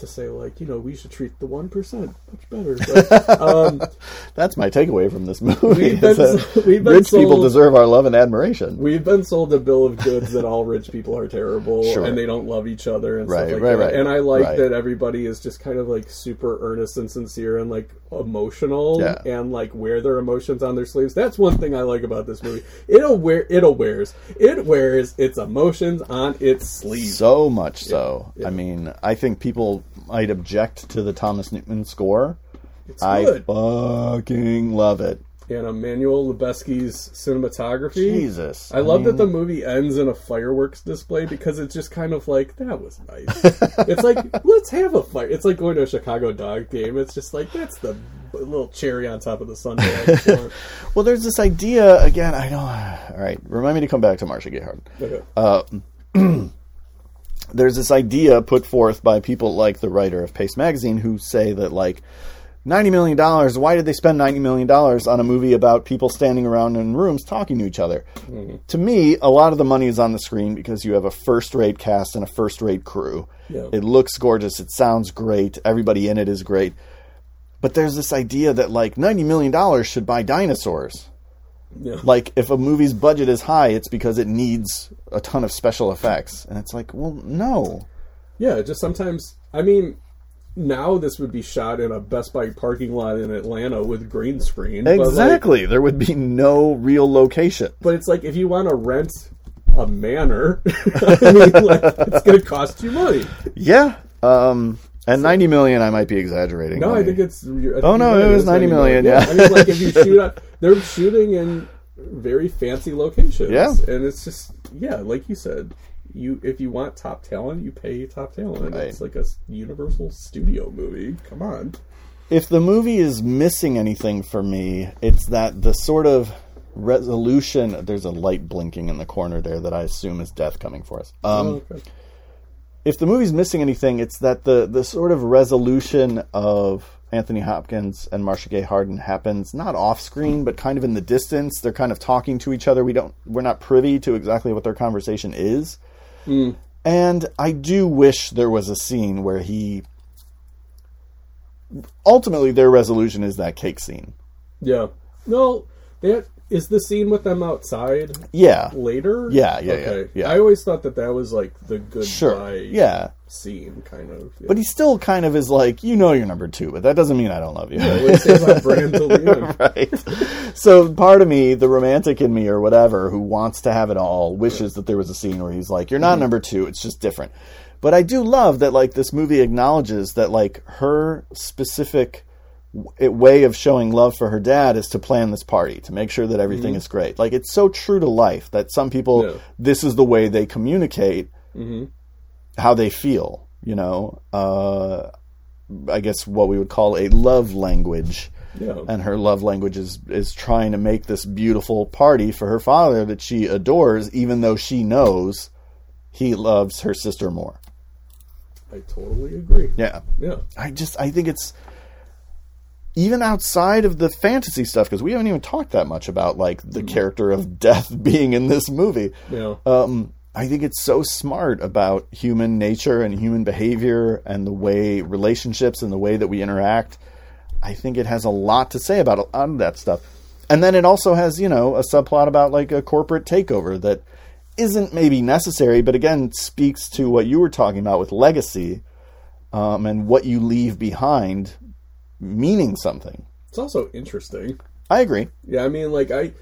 to say like you know we should treat the one percent much better. But, um, That's my takeaway from this movie. We've been- is that we've been rich people deserve our love and admiration. We've been sold a bill of goods that all rich people are terrible Sure. and they don't love each other and Right, stuff like right, that. right, and I like that everybody is just kind of like super earnest and sincere and like emotional Yeah. and like wear their emotions on their sleeves. That's one thing I like about this movie. It'll wear it'll wears it wears its emotions on its sleeve. So much so. Yeah. I mean, I think people might object to the Thomas Newman score. it's I good. fucking love it. and Emmanuel Lubezki's cinematography. Jesus. I love mean, that the movie ends in a fireworks display because it's just kind of like that was nice. it's like let's have a fire. It's like going to a Chicago dog game. It's just like that's the little cherry on top of the sundae. I. Well, there's this idea again. I don't. All right, remind me to come back to Marcia Gay Harden. Okay. Uh, there's this idea put forth by people like the writer of Paste Magazine who say that like ninety million dollars. Why did they spend ninety million dollars on a movie about people standing around in rooms talking to each other? Mm-hmm. To me, a lot of the money is on the screen because you have a first-rate cast and a first-rate crew. Yeah. It looks gorgeous. It sounds great. Everybody in it is great. But there's this idea that like ninety million dollars should buy dinosaurs Yeah. like if a movie's budget is high it's because it needs a ton of special effects and it's like well no Yeah, just sometimes. I mean, now this would be shot in a Best Buy parking lot in Atlanta with green screen. but, like- Exactly. there would be no real location. But, it's like if you want to rent a manor, I mean, like, it's going to cost you money. Yeah. Um, and 90 million, I might be exaggerating. No, I think it's. I think Oh, no, it was is 90 million, yeah. I mean, like if you shoot, on, they're shooting in very fancy locations. Yeah. and it's just yeah, like you said, you if you want top talent, you pay top talent. Right. It's like a Universal Studio movie. Come on. if the movie is missing anything for me, it's that the sort of resolution. There's a light blinking in the corner there that I assume is death coming for us. Um, Oh, okay. if the movie's missing anything, it's that the the sort of resolution of Anthony Hopkins and Marcia Gay Harden happens not off screen, but kind of in the distance. They're kind of talking to each other. We don't we're not privy to exactly what their conversation is. Hmm. And I do wish there was a scene where he ultimately their resolution is that cake scene. Yeah. No, that is the scene with them outside Yeah. later. Yeah, yeah, okay. yeah, yeah. I always thought that that was like the goodbye Sure. Yeah. scene, kind of. Yeah. But he still kind of is like, you know you're number two, but that doesn't mean I don't love you. At least it's on brand right. So part of me, the romantic in me or whatever, who wants to have it all, wishes that there was a scene where he's like, "You're not mm-hmm. number two. It's just different." But I do love that like this movie acknowledges that like her specific way of showing love for her dad is to plan this party to make sure that everything is great. Like it's so true to life that some people Yeah. this is the way they communicate how they feel. You know, uh, I guess what we would call a love language Yeah. and her love language is is trying to make this beautiful party for her father that she adores, even though she knows he loves her sister more. I totally agree. Yeah, Yeah. I just I think it's even outside of the fantasy stuff because we haven't even talked that much about like the character of death being in this movie. Yeah. Um, I think it's so smart about human nature and human behavior and the way relationships and the way that we interact. I think it has a lot to say about a lot of that stuff. And then it also has, you know, a subplot about like a corporate takeover that isn't maybe necessary, but again speaks to what you were talking about with legacy um, and what you leave behind meaning something. It's also interesting. I agree. Yeah, I mean, like I,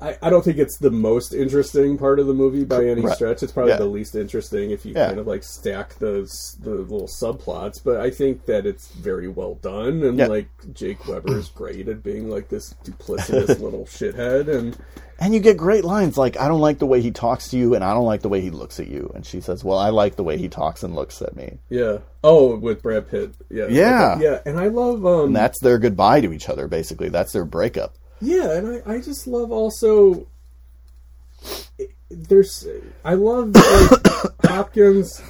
I, I don't think it's the most interesting part of the movie by any Right. stretch. It's probably Yeah. the least interesting if you Yeah. kind of like stack those the little subplots. But I think that it's very well done, and like Jake Weber is great at being like this duplicitous little shithead, and And you get great lines like, I don't like the way he talks to you, and I don't like the way he looks at you. And she says, Well, I like the way he talks and looks at me. yeah. Oh, with Brad Pitt, yeah, Yeah. Yeah. And I love um, And that's their goodbye to each other, basically. That's their breakup. Yeah, and I, I just love also. There's, I love like Hopkins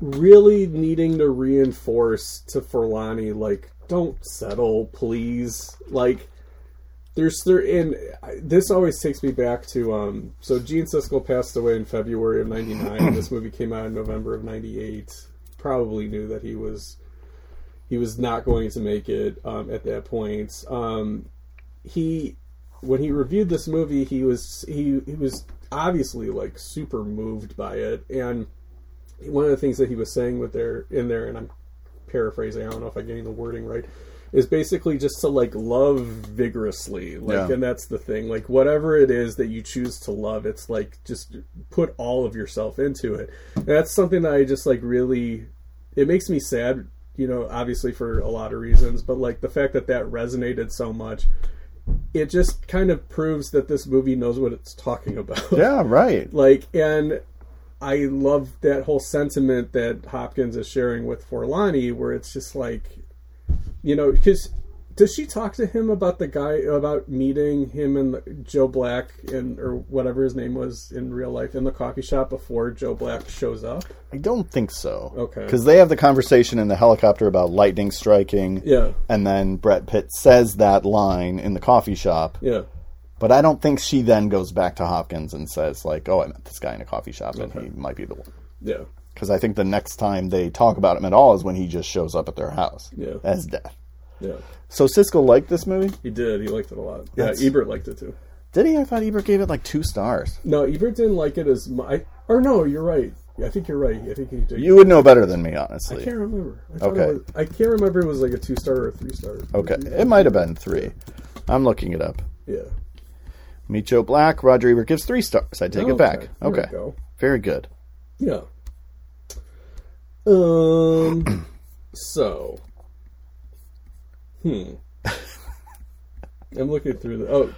really needing to reinforce to Forlani like, don't settle, please. Like, there's there and I- this always takes me back to um. So Gene Siskel passed away in February of '99. this movie came out in November of '98. Probably knew that he was he was not going to make it um, at that point. Um, he when he reviewed this movie, he was he he was obviously like super moved by it, and one of the things that he was saying with there in there, and I'm paraphrasing, I don't know if I'm getting the wording right, is basically just to like love vigorously, like, Yeah. and that's the thing, like whatever it is that you choose to love, it's like just put all of yourself into it. And that's something that I just like really, it makes me sad, you know, obviously for a lot of reasons, but like the fact that that resonated so much. It just kind of proves that this movie knows what it's talking about Yeah, right. like and i love that whole sentiment that hopkins is sharing with forlani where it's just like you know because does she talk to him about the guy about meeting him and joe black and or whatever his name was in real life in the coffee shop before joe black shows up I don't think so. Okay. Because they have the conversation in the helicopter about lightning striking. yeah And then Brad Pitt says that line in the coffee shop. yeah But I don't think she then goes back to Hopkins and says, like, oh, I met this guy in a coffee shop and Okay. he might be the one. yeah Because I think the next time they talk about him at all is when he just shows up at their house Yeah. as death. Yeah So Siskel liked this movie? he did he liked it a lot That's- yeah ebert liked it too Did he? I thought Ebert gave it like two stars. no ebert didn't like it as much or no you're right I think you're right. I think he did. You would know better than me, honestly. I honestly. can't remember. I thought Okay. It was, I can't remember. If it was like a two star or a three star. Okay, it might have been three. I'm looking it up. Yeah. Meet Joe Black. Roger Ebert gives three stars. I take it back. There we Okay, go. very good. Yeah. Um. so. Hmm. I'm looking through the oh,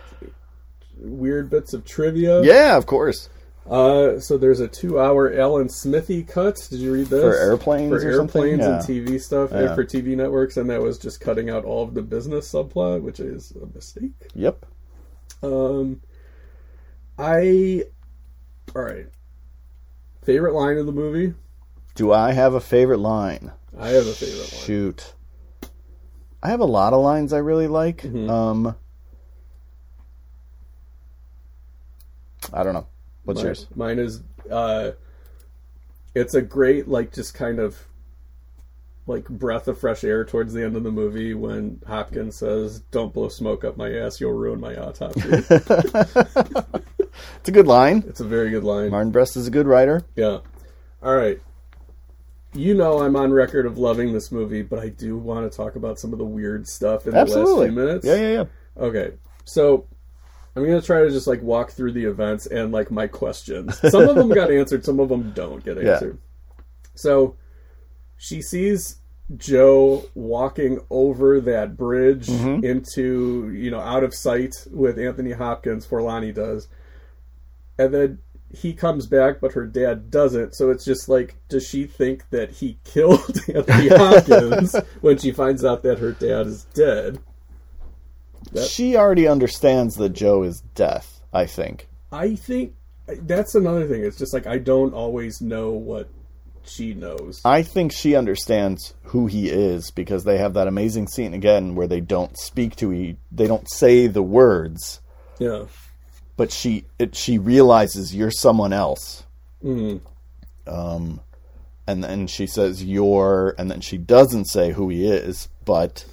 weird bits of trivia. Yeah, of course. Uh, so there's a two-hour Alan Smithee cut. Did you read this? For airplanes for or something? airplanes Yeah. and TV stuff, Yeah. and for TV networks, and that was just cutting out all of the business subplot, which is a mistake. Yep. Um, I, all right. Favorite line of the movie? Do I have a favorite line? I have a favorite line. Shoot. I have a lot of lines I really like. Mm-hmm. Um, I don't know. What's Mine, yours? mine is, uh, it's a great like just kind of like breath of fresh air towards the end of the movie when Hopkins says, "Don't blow smoke up my ass, you'll ruin my autopsy." It's a good line. it's a very good line. Martin Brest is a good writer. Yeah. All right. You know I'm on record of loving this movie, but I do want to talk about some of the weird stuff in the last Absolutely. few minutes. Yeah, yeah, yeah. Okay. So I'm gonna try to just like walk through the events and like my questions. Some of them got answered, some of them don't get Yeah. answered. So she sees Joe walking over that bridge Mm-hmm. into, you know, out of sight with Anthony Hopkins, Forlani does. And then he comes back, but her dad doesn't. So it's just like, does she think that he killed Anthony Hopkins when she finds out that her dad is dead? That- She already understands that Joe is death, I think. I think that's another thing. It's just like I don't always know what she knows. I think she understands who he is because they have that amazing scene again where they don't speak to e they don't say the words, Yeah. But she it, she realizes you're someone else. Mm. Um, and then she says you're, and then she doesn't say who he is. But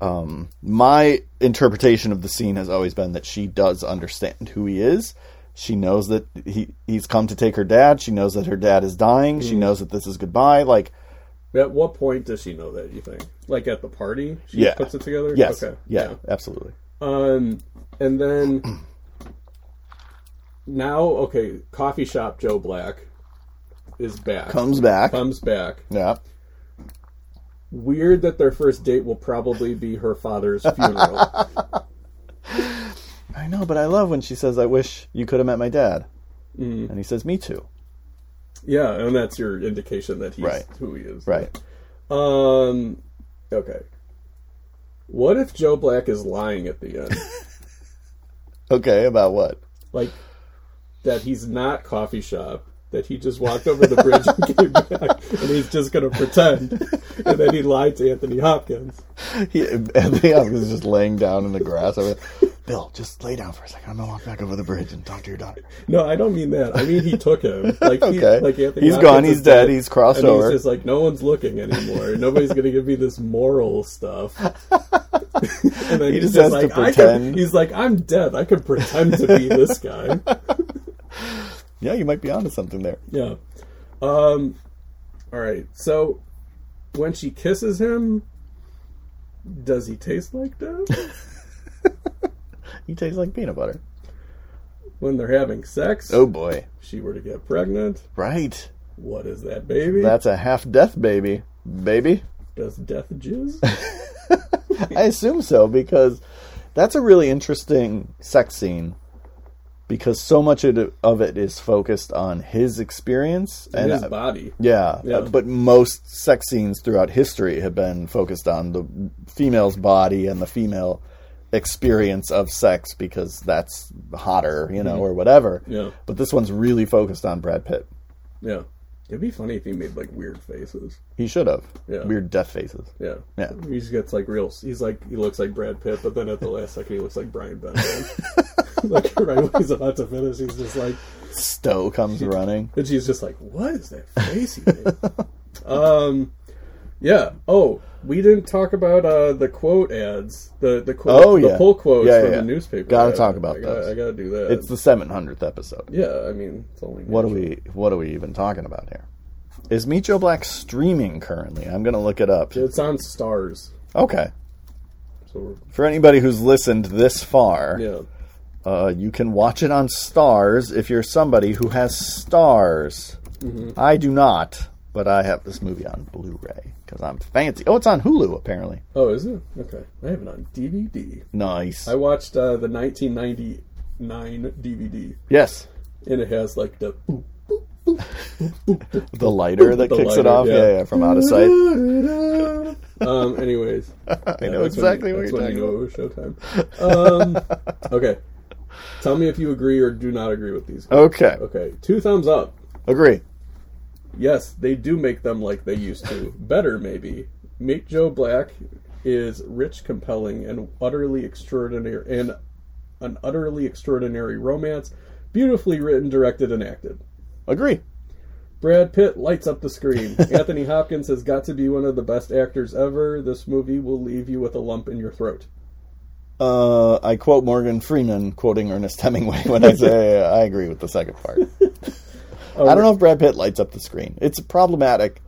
um, my interpretation of the scene has always been that she does understand who he is. She knows that he he's come to take her dad. She knows that her dad is dying. She knows that this is goodbye. Like At what point does she know that? You think? Like at the party? She Yeah. puts it together. yes, Okay. yeah, absolutely. Um, and then now, okay, coffee shop Joe Black is back. Comes back. Comes back. Yeah. Weird that their first date will probably be her father's funeral. I know, but I love when she says, "I wish you could have met my dad," and he says, "Me too." yeah, and that's your indication that he's Right. who he is. Right. Um. Okay. What if Joe Black is lying at the end? Okay. About what? like that he's not coffee shop. That he just walked over the bridge and came back, and he's just gonna pretend, and then he lied to Anthony Hopkins. He, Anthony Hopkins is just laying down in the grass. Over Bill, just lay down for a second. I'm gonna walk back over the bridge and talk to your daughter. No, I don't mean that. I mean he took him. Like he, Okay. like Anthony. He's Hopkins gone, he's dead, he's crossed and over. He's just like no one's looking anymore. Nobody's gonna give me this moral stuff. and then He he's just has to like, I could- pretend. he's like, I'm dead. I could pretend to be this guy. Yeah, you might be onto something there. Yeah. Um. All right. So when she kisses him, does he taste like death? He tastes like peanut butter. when they're having sex, Oh boy. she were to get pregnant. Right. What is that, baby? That's a half death baby. Baby? Does death jizz? I assume so because that's a really interesting sex scene because so much of it is focused on his experience and his uh, body. Yeah, Yeah. uh, but most sex scenes throughout history have been focused on the female's body and the female experience of sex because that's hotter, you know, or whatever. Mm-hmm. Yeah. But this one's really focused on Brad Pitt. Yeah. It'd be funny if he made like weird faces. He should have. Yeah. Weird death faces. Yeah. Yeah. He just gets like real. He's like he looks like Brad Pitt, but then at the last second he looks like Brian Benben. like right when he's about to finish, he's just like, Stowe comes running. and she's just like, "What is that face he made?" um. Yeah. Oh, we didn't talk about uh, the quote ads. The the quote. Oh, the yeah. pull quotes Yeah, from yeah, the yeah. newspaper. Gotta talk about I gotta, those. I gotta do that. It's the 700th episode. yeah. I mean, it's only What are we what are we even talking about here? Is Meet Joe Black streaming currently? I'm to look it up. It's on Starz. Okay. So we're, For anybody who's listened this far, yeah. uh, you can watch it on Starz if you're somebody who has Starz. Mm-hmm. I do not, but I have this movie on Blu-ray because I'm fancy. Oh, it's on Hulu apparently. Oh, is it? Okay. I have it on DVD. Nice. I watched uh, the 1999 DVD, yes, and it has like the. boop, the lighter that The kicks it off. yeah. Yeah. yeah, from out of sight. um. Anyways, I know exactly when, what you're talking about. know it was Showtime. Um. Okay. Tell me if you agree or do not agree with these. Okay, Okay. Two thumbs up. agree. Yes, they do make them like they used to. Better, maybe. Meet Joe Black is rich, compelling, and utterly extraordinary, and an utterly extraordinary romance, beautifully written, directed, and acted. Agree. Brad Pitt lights up the screen. Anthony Hopkins has got to be one of the best actors ever. This movie will leave you with a lump in your throat. Uh, I quote Morgan Freeman quoting Ernest Hemingway when I say I agree with the second part. I don't know if Brad Pitt lights up the screen. It's problematic.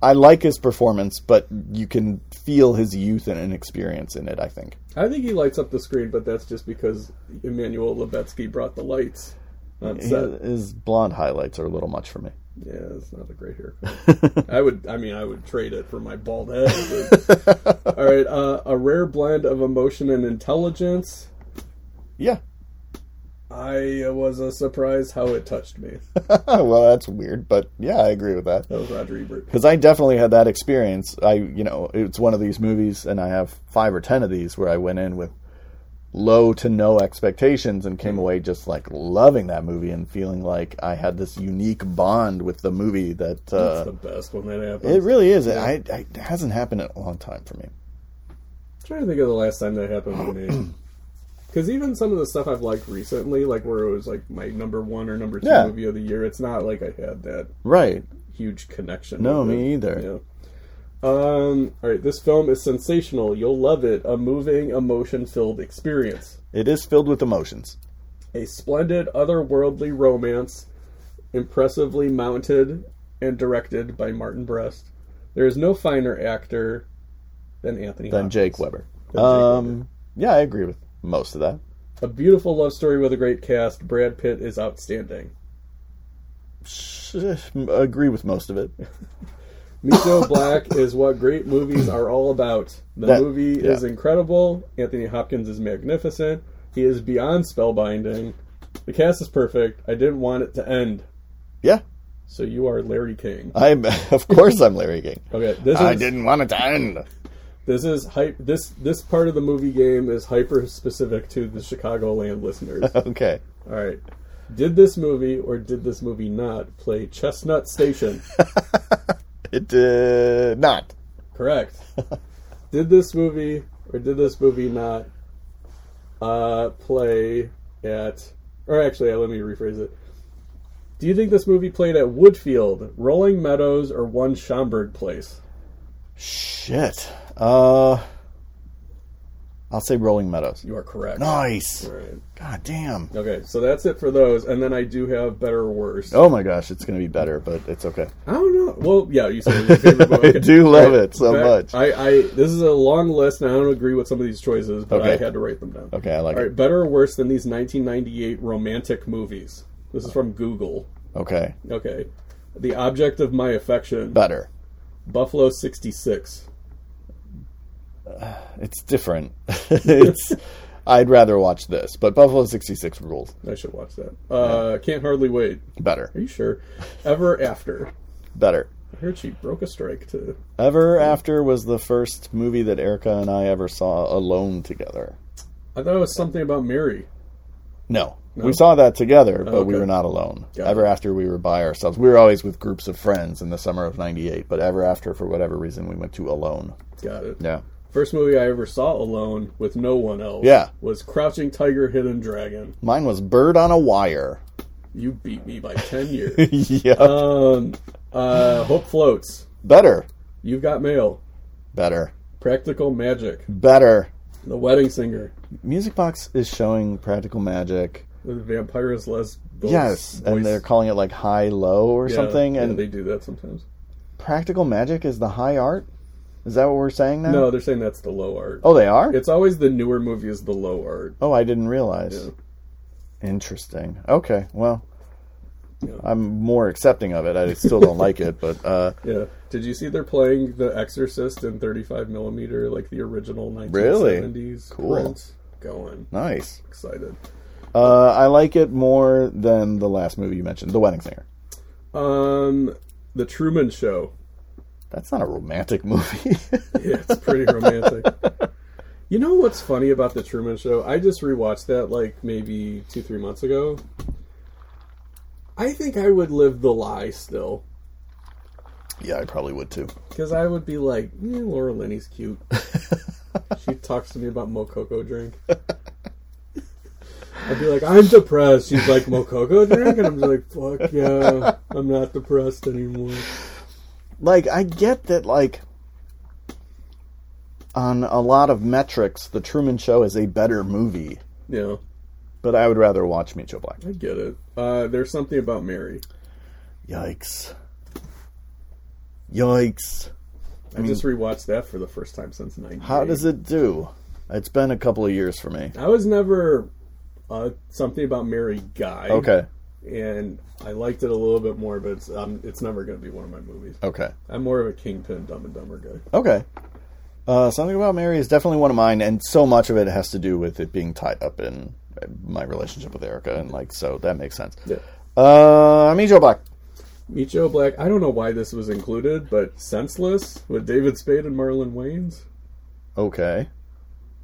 I like his performance, but you can feel his youth and inexperience in it. I think. I think he lights up the screen, but that's just because Emmanuel Lubezki brought the lights on set. His blonde highlights are a little much for me. Yeah, it's not a great haircut. I would, I mean, I would trade it for my bald head. but- All right, uh, a rare blend of emotion and intelligence. Yeah. I was uh, surprised how it touched me. well, that's weird, but yeah, I agree with that. That was Roger Ebert. Because I definitely had that experience. I, you know, it's one of these movies, and I have five or ten of these where I went in with low to no expectations and came away just like loving that movie and feeling like I had this unique bond with the movie that uh, the best when that happens. it really is. I, I, it hasn't happened in a long time for me. I'm trying to think of the last time that happened to me. Because even some of the stuff I've liked recently, like where it was like my number one or number two Yeah. movie of the year, it's not like I had that Right. huge connection. No, with me either. Yeah. Um. All right. This film is sensational. You'll love it. A moving, emotion-filled experience. It is filled with emotions. A splendid, otherworldly romance, impressively mounted and directed by Martin Brest. There is no finer actor than Anthony. Than Hopkins. Jake Weber. Than Jake Um, yeah, I agree with most of that. A beautiful love story with a great cast. Brad Pitt is outstanding. Agree with most of it. Joe Black is what great movies are all about. The That- movie yeah. is incredible. Anthony Hopkins is magnificent. He is beyond spellbinding. The cast is perfect. I didn't want it to end. Yeah, So you are Larry King. I'm. Of course, I'm Larry King. Okay, this I is didn't want it to end. This is hype. This this part of the movie game is hyper specific to the Chicagoland listeners. Okay. All right. Did this movie or did this movie not play Chestnut Station? It did not. Correct. did this movie or did this movie not uh, play at? Or actually, let me rephrase it. Do you think this movie played at Woodfield, Rolling Meadows, or One Schaumburg Place? Shit. Uh, I'll say Rolling Meadows. You are correct. Nice. Right. God damn. Okay, so that's it for those, and then I do have better or worse. Oh my gosh, it's gonna be better, but it's okay. I don't know. Well, yeah, you said your favorite movie. I do love Right. it so Back- much. I, I this is a long list, and I don't agree with some of these choices, but I had to write them down. Okay, I like All it. right, better or worse than these 1998 romantic movies? This is from Google. Okay, Okay, The Object of My Affection, better. Buffalo 66. It's different. it's. I'd rather watch this, but Buffalo '66 rules. I should watch that. Uh, Can't hardly wait. Better. Are you sure? Ever After. Better. I heard she broke a strike to. Ever After was the first movie that Erica and I ever saw alone together. I thought it was something about Mary. No. We saw that together, but we Okay. were not alone. Got Ever it. After, we were by ourselves. We were always with groups of friends in the summer of 98, but Ever After, for whatever reason, we went to alone. Got it. Yeah. First movie I ever saw alone with no one else. Yeah. Was Crouching Tiger, Hidden Dragon. Mine was Bird on a Wire. You beat me by ten years. yeah. um, uh, Hope floats. Better. You've Got Mail, Better. Practical Magic, Better. The Wedding Singer, Music Box is showing Practical Magic. The Vampires Les. yes, and they're calling it like high low or Yeah, something. yeah, And they do that sometimes. Practical Magic is the high art. Is that what we're saying now? No, they're saying that's the low art. Oh, they are. It's always the newer movie is the low art. oh, I didn't realize. Yeah. Interesting. Okay, well, Yeah. I'm more accepting of it. I still don't like it, but uh, Yeah. Did you see they're playing The Exorcist in 35 millimeter, like the original 1970s Really? Cool. print? Going. nice. Excited. Uh, I like it more than the last movie you mentioned, The Wedding Singer. Um, The Truman Show. That's not a romantic movie. Yeah, it's pretty romantic. You know what's funny about The Truman Show? I just rewatched that like maybe two, three months ago. I think I would live the lie still. yeah, I probably would too. Because I would be like, eh, Laura Linney's cute. she talks to me about Mococoa drink. I'd be like, I'm depressed. She's like, Mococoa drink? And I'm like, fuck yeah, I'm not depressed anymore. Like, I get that, like, on a lot of metrics, The Truman Show is a better movie, Yeah, but I would rather watch Meet Joe Black. I get it. Uh, there's something about Mary. Yikes. Yikes. I just rewatched that for the first time since 98. How does it do? It's been a couple of years for me. I was never uh, something about Mary guy. Okay. And I liked it a little bit more, but it's, um, it's never going to be one of my movies. Okay. I'm more of a Kingpin Dumb and Dumber guy. Okay. Uh, something about Mary is definitely one of mine, and so much of it has to do with it being tied up in my relationship with Erica, and like so that makes sense. Yeah. Uh, Meet Joe Black. Meet Joe Black. I don't know why this was included, but Senseless with David Spade and Marlon Wayans. Okay.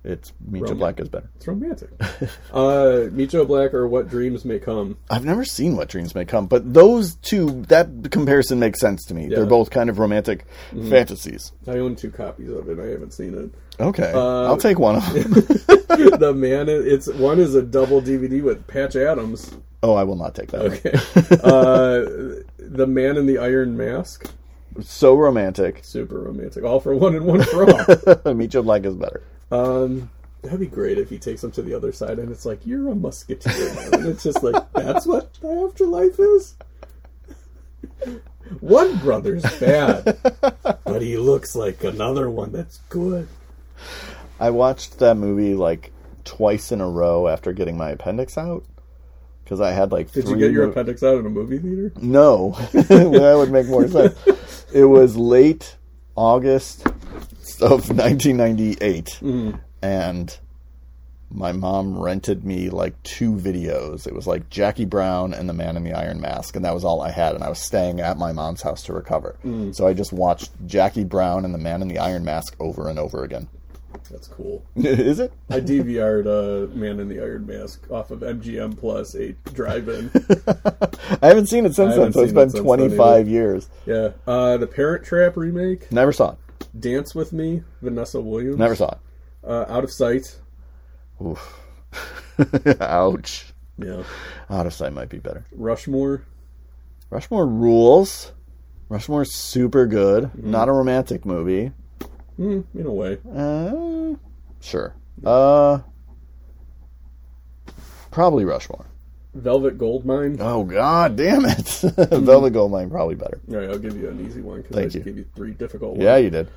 It's Joe Roman- Black is better. It's romantic. uh, Joe Black or What Dreams May Come. I've never seen What Dreams May Come, but those two, that comparison makes sense to me. They're both kind of romantic fantasies. I own two copies of it. I haven't seen it. Okay, Uh, I'll take one of them. the man, it's one is a double DVD with Patch Adams. oh, I will not take that. Okay. uh, the Man in the Iron Mask. So romantic. Super romantic. All for one and one for all. Joe Black is better. Um, that'd be great if he takes him to the other side and it's like, you're a musketeer. and it's just like, that's what the afterlife is? One brother's bad, but he looks like another one that's good. I watched that movie like twice in a row after getting my appendix out because I had like Did you get your mo- appendix out in a movie theater? No, that would make more sense. It was late August of 1998, Mm-hmm. and my mom rented me like two videos. It was like Jackie Brown and The Man in the Iron Mask, and that was all I had. And I was staying at my mom's house to recover, Mm. so I just watched Jackie Brown and The Man in the Iron Mask over and over again. That's cool. Is it? I DVR'd uh, Man in the Iron Mask off of MGM Plus, a drive-in. I haven't seen it since then, so it's been it 25 years. yeah. Uh, the Parent Trap remake, Never saw it. Dance with Me, Vanessa Williams. Never saw it. Uh, Out of Sight. Oof. Ouch. Yeah. Out of sight might be better. Rushmore. Rushmore rules. Rushmore's super good. Mm-hmm. Not a romantic movie. Mm, in a way. Uh, sure. Uh, probably Rushmore. Velvet Goldmine. Oh God, damn it! Velvet Goldmine probably better. All right, I'll give you an easy one because Thank I just you. gave you three difficult ones. Yeah, you did.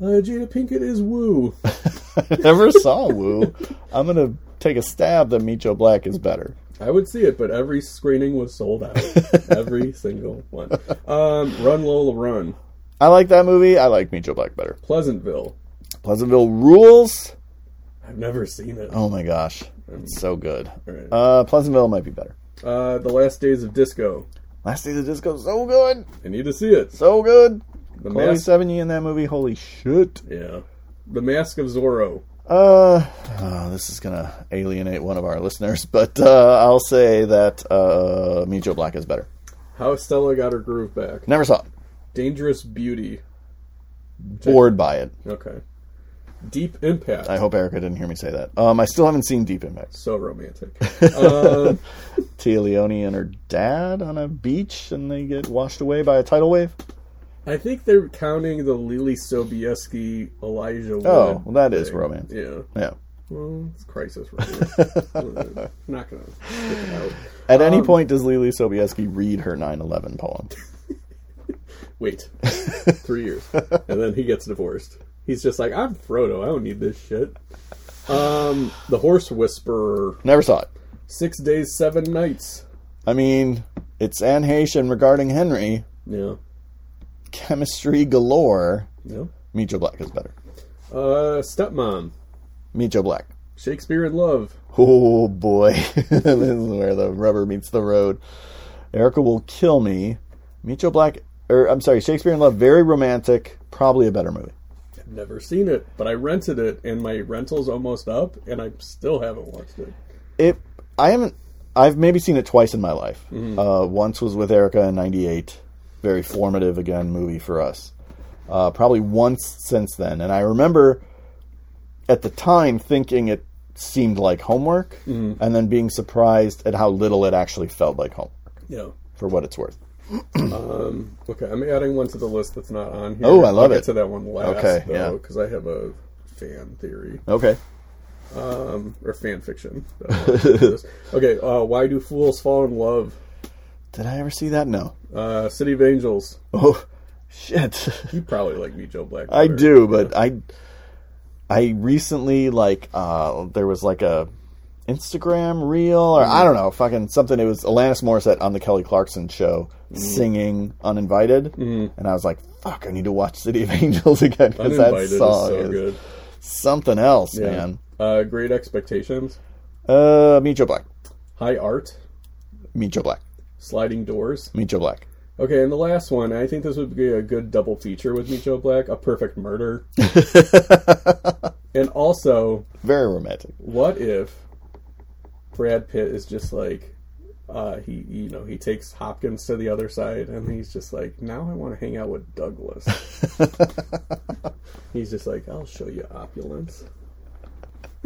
Uh, Jada Pinkett is Woo. Never saw Woo. I'm gonna take a stab that Joe Black is better. I would see it, but every screening was sold out. every single one. Um, Run Lola Run. I like that movie. I like Joe Black better. Pleasantville. Pleasantville rules. I've never seen it. Oh my gosh, it's so good. Right. Uh, Pleasantville might be better. Uh, the Last Days of Disco. Last Days of Disco, so good, I need to see it. so good. The Chloe Mask. Sevigny in that movie, holy shit. Yeah. The Mask of Zorro. Uh, oh, this is gonna alienate one of our listeners, but uh, I'll say that uh, Joe Black is better. How Stella Got Her Groove Back. Never saw it. Dangerous Beauty. Bored by it. Okay. Deep Impact. I hope Erica didn't hear me say that. Um, I still haven't seen Deep Impact. so romantic. uh, Téa Leoni and her dad on a beach, and they get washed away by a tidal wave. I think they're counting the Leelee Sobieski Elijah Wood. Oh, well, that is thing. romance. Yeah. Yeah. Well, it's crisis romance. Not gonna stick it out. At any Um, point, does Leelee Sobieski read her 9/11 poem? Wait, three years, and then he gets divorced. He's just like, I'm Frodo. I don't need this shit. Um, the Horse Whisperer. Never saw it. Six days, seven nights. I mean, it's Anne Heche regarding Henry. Yeah. Chemistry galore. Yeah. Meet Joe Black is better. Uh, Stepmom. Meet Joe Black. Shakespeare in Love. Oh boy, this is where the rubber meets the road. Erica will kill me. Meet Joe Black, or I'm sorry, Shakespeare in Love, very romantic, probably a better movie. Never seen it, but I rented it, and my rental's almost up, and I still haven't watched it. It, I haven't, I've maybe seen it twice in my life. Uh, once was with Erica in '98, very formative again movie for us. Uh, probably once since then, and I remember at the time thinking it seemed like homework, and then being surprised at how little it actually felt like homework. Yeah. For what it's worth. Okay, I'm adding one to the list that's not on here. Oh, I love it. get to that one last, Okay, though, yeah. because I have a fan theory Okay. um, or fan fiction. that I wanna do this. okay, uh, why do fools fall in love? Did I ever see that? No. Uh, City of Angels. Oh, shit. You probably like me, Joe Black. I do, but I, I recently like uh, there was like a Instagram reel or I don't know, fucking something. It was Alanis Morissette on the Kelly Clarkson show singing "Uninvited," and I was like, "Fuck, I need to watch City of Angels again because that Uninvited is song so is, good. something else, Yeah. man." Uh, Great Expectations. Uh, Meet Joe Black. High Art. Meet Joe Black. Sliding Doors. Meet Joe Black. Okay, and the last one, I think this would be a good double feature with Meet Joe Black, A Perfect Murder. and also, Very romantic. what if Brad Pitt is just like, uh, he, you know, he takes Hopkins to the other side, and he's just like, now I want to hang out with Douglas. he's just like, I'll show you opulence.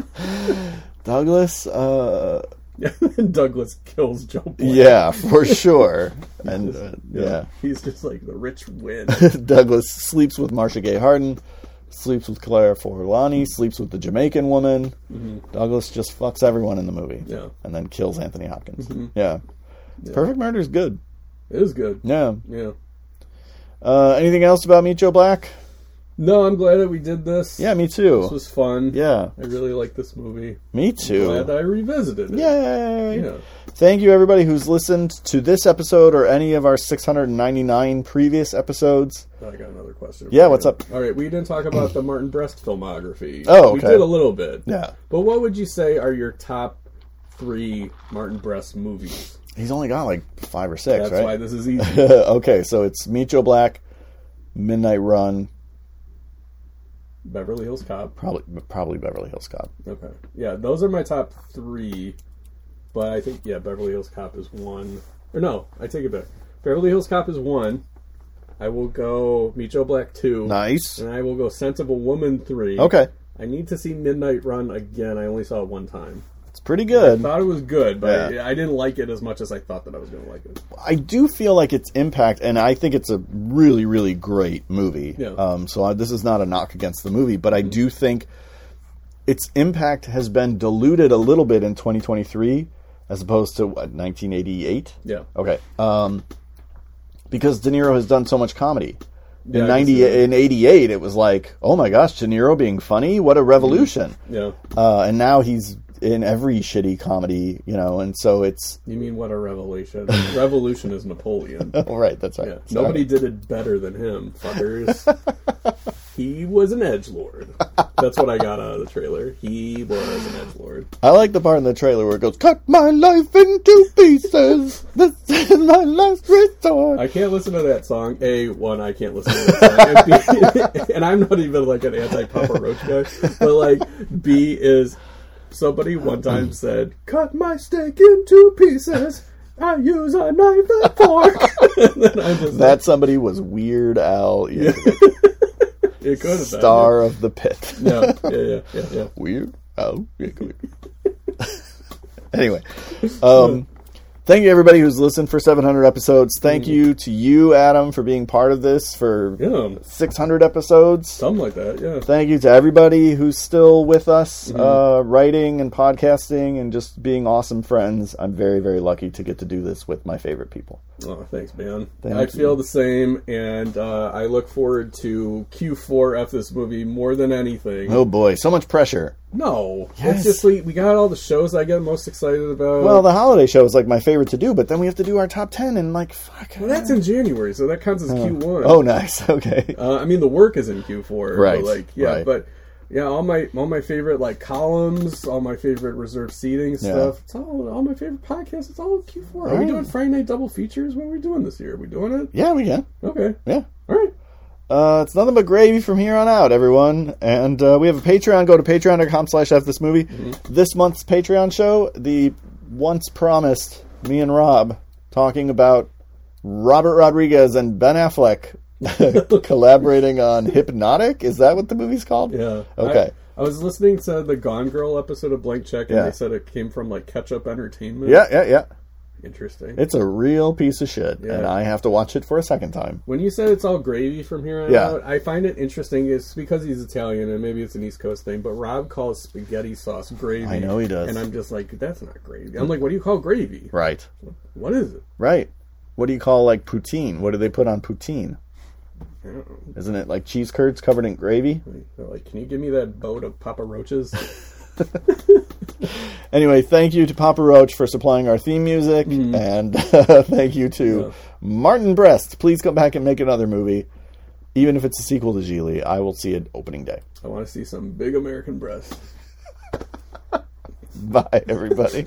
Douglas. Uh, Douglas kills Joe Black. yeah, for sure. And uh, yeah. He's just like the rich win. Douglas sleeps with Marcia Gay Harden, sleeps with Claire Forlani, sleeps with the Jamaican woman. Douglas just fucks everyone in the movie. Mm-hmm. Yeah. Mm-hmm. And then kills Anthony Hopkins. Yeah. Perfect Murder is good. It is good. Yeah. Yeah. Uh, anything else about Meet Joe Black? No, I'm glad that we did this. Yeah, me too. This was fun. yeah, I really like this movie. me too. Glad too. I revisited it. Yay! Yeah. Thank you, everybody who's listened to this episode or any of our 699 previous episodes. I got another question. Yeah, what's up? All right, we didn't talk about the Martin Brest filmography. Oh, okay. We did a little bit. Yeah. But what would you say are your top three Martin Brest movies? He's only got like five or six, That's right? why this is easy. okay, so it's Meet Joe Black, Midnight Run, Beverly Hills Cop. probably probably Beverly Hills Cop. Okay. Yeah, those are my top three. But I think, yeah, Beverly Hills Cop is one. Or no, I take it back. Beverly Hills Cop is one. I will go Meet Joe Black two. Nice. And I will go Scent of a Woman three. Okay, I need to see Midnight Run again. I only saw it one time. it's pretty good. I thought it was good, but Yeah. I, I didn't like it as much as I thought that I was going to like it. I do feel like its impact, and I think it's a really, really great movie. Yeah. Um, so I, this is not a knock against the movie, but I do think its impact has been diluted a little bit in 2023 as opposed to what 1988. Yeah. Okay. Um, because De Niro has done so much comedy. In see ninety in eighty eight, it was like, oh my gosh, De Niro being funny, what a revolution! Yeah. Uh, and now he's in every shitty comedy, you know, and so it's You mean what a revelation? Revolution is Napoleon. right, that's right. Yeah. Nobody did it better than him, fuckers. he was an edge lord. That's what I got out of the trailer. He was an edge lord. I like the part in the trailer where it goes, "Cut my life into pieces. This is my last resort." I can't listen to that song. A one, I can't listen to that song, and, B, and I'm not even like an anti Papa Roach guy, but like B is somebody one time said, "Cut my steak into pieces. I use a knife and fork." and then I just that somebody was Weird Al, it could have been. star of the pit. Yeah, yeah, yeah, yeah, yeah. Weird. Yankovic. anyway, um, thank Thank you, everybody who's listened for 700 episodes. Thank Mm. you to you, Adam, for being part of this for Yeah, 600 episodes. something like that. Yeah. Thank you to everybody who's still with us, Mm-hmm. uh, writing and podcasting and just being awesome friends. I'm very, very lucky to get to do this with my favorite people. Oh, thanks, man. Thank I you. feel the same, and uh, I look forward to Q4 F this movie more than anything. Oh boy, so much pressure. No, Yes. it's just we, we got all the shows I get most excited about. Well, the holiday show is like my favorite to do, but then we have to do our top 10 and like, fuck. Well, that's in January, so that counts as Q1. Oh, nice. Okay. Uh, I mean, the work is in Q4, Right, like, yeah, right. but yeah, all my all my favorite like columns, all my favorite reserved seating stuff. It's all all my favorite podcasts. It's all Q4. Are we Right. doing Friday night double features? What are we doing this year? Are we doing it? Yeah, we can. Okay, Yeah. all right. Uh, it's nothing but gravy from here on out, everyone. And uh, we have a Patreon. Go to patreon.com slash F this movie. This month's Patreon show, the once promised me and Rob talking about Robert Rodriguez and Ben Affleck collaborating on Hypnotic. Is that what the movie's called? Yeah. Okay. I, I was listening to the Gone Girl episode of Blank Check, and Yeah. they said it came from like Catch Up Entertainment. Yeah, yeah, yeah. Interesting. It's a real piece of shit, and I have to watch it for a second time. when you said it's all gravy from here on Yeah. out, I find it interesting. It's because he's Italian, and maybe it's an East Coast thing. But Rob calls spaghetti sauce gravy. I know he does. and I'm just like, that's not gravy. I'm like, what do you call gravy? Right, What is it? right. What do you call like poutine? What do they put on poutine? I don't know. Isn't it like cheese curds covered in gravy? They're like, can you give me that boat of Papa Roaches? Anyway, thank you to Papa Roach for supplying our theme music, and uh, thank you to Mm-hmm. Yeah. Martin Brest. Please come back and make another movie, even if it's a sequel to Gigli. I will see it opening day. I want to see some big American breasts. Bye, everybody.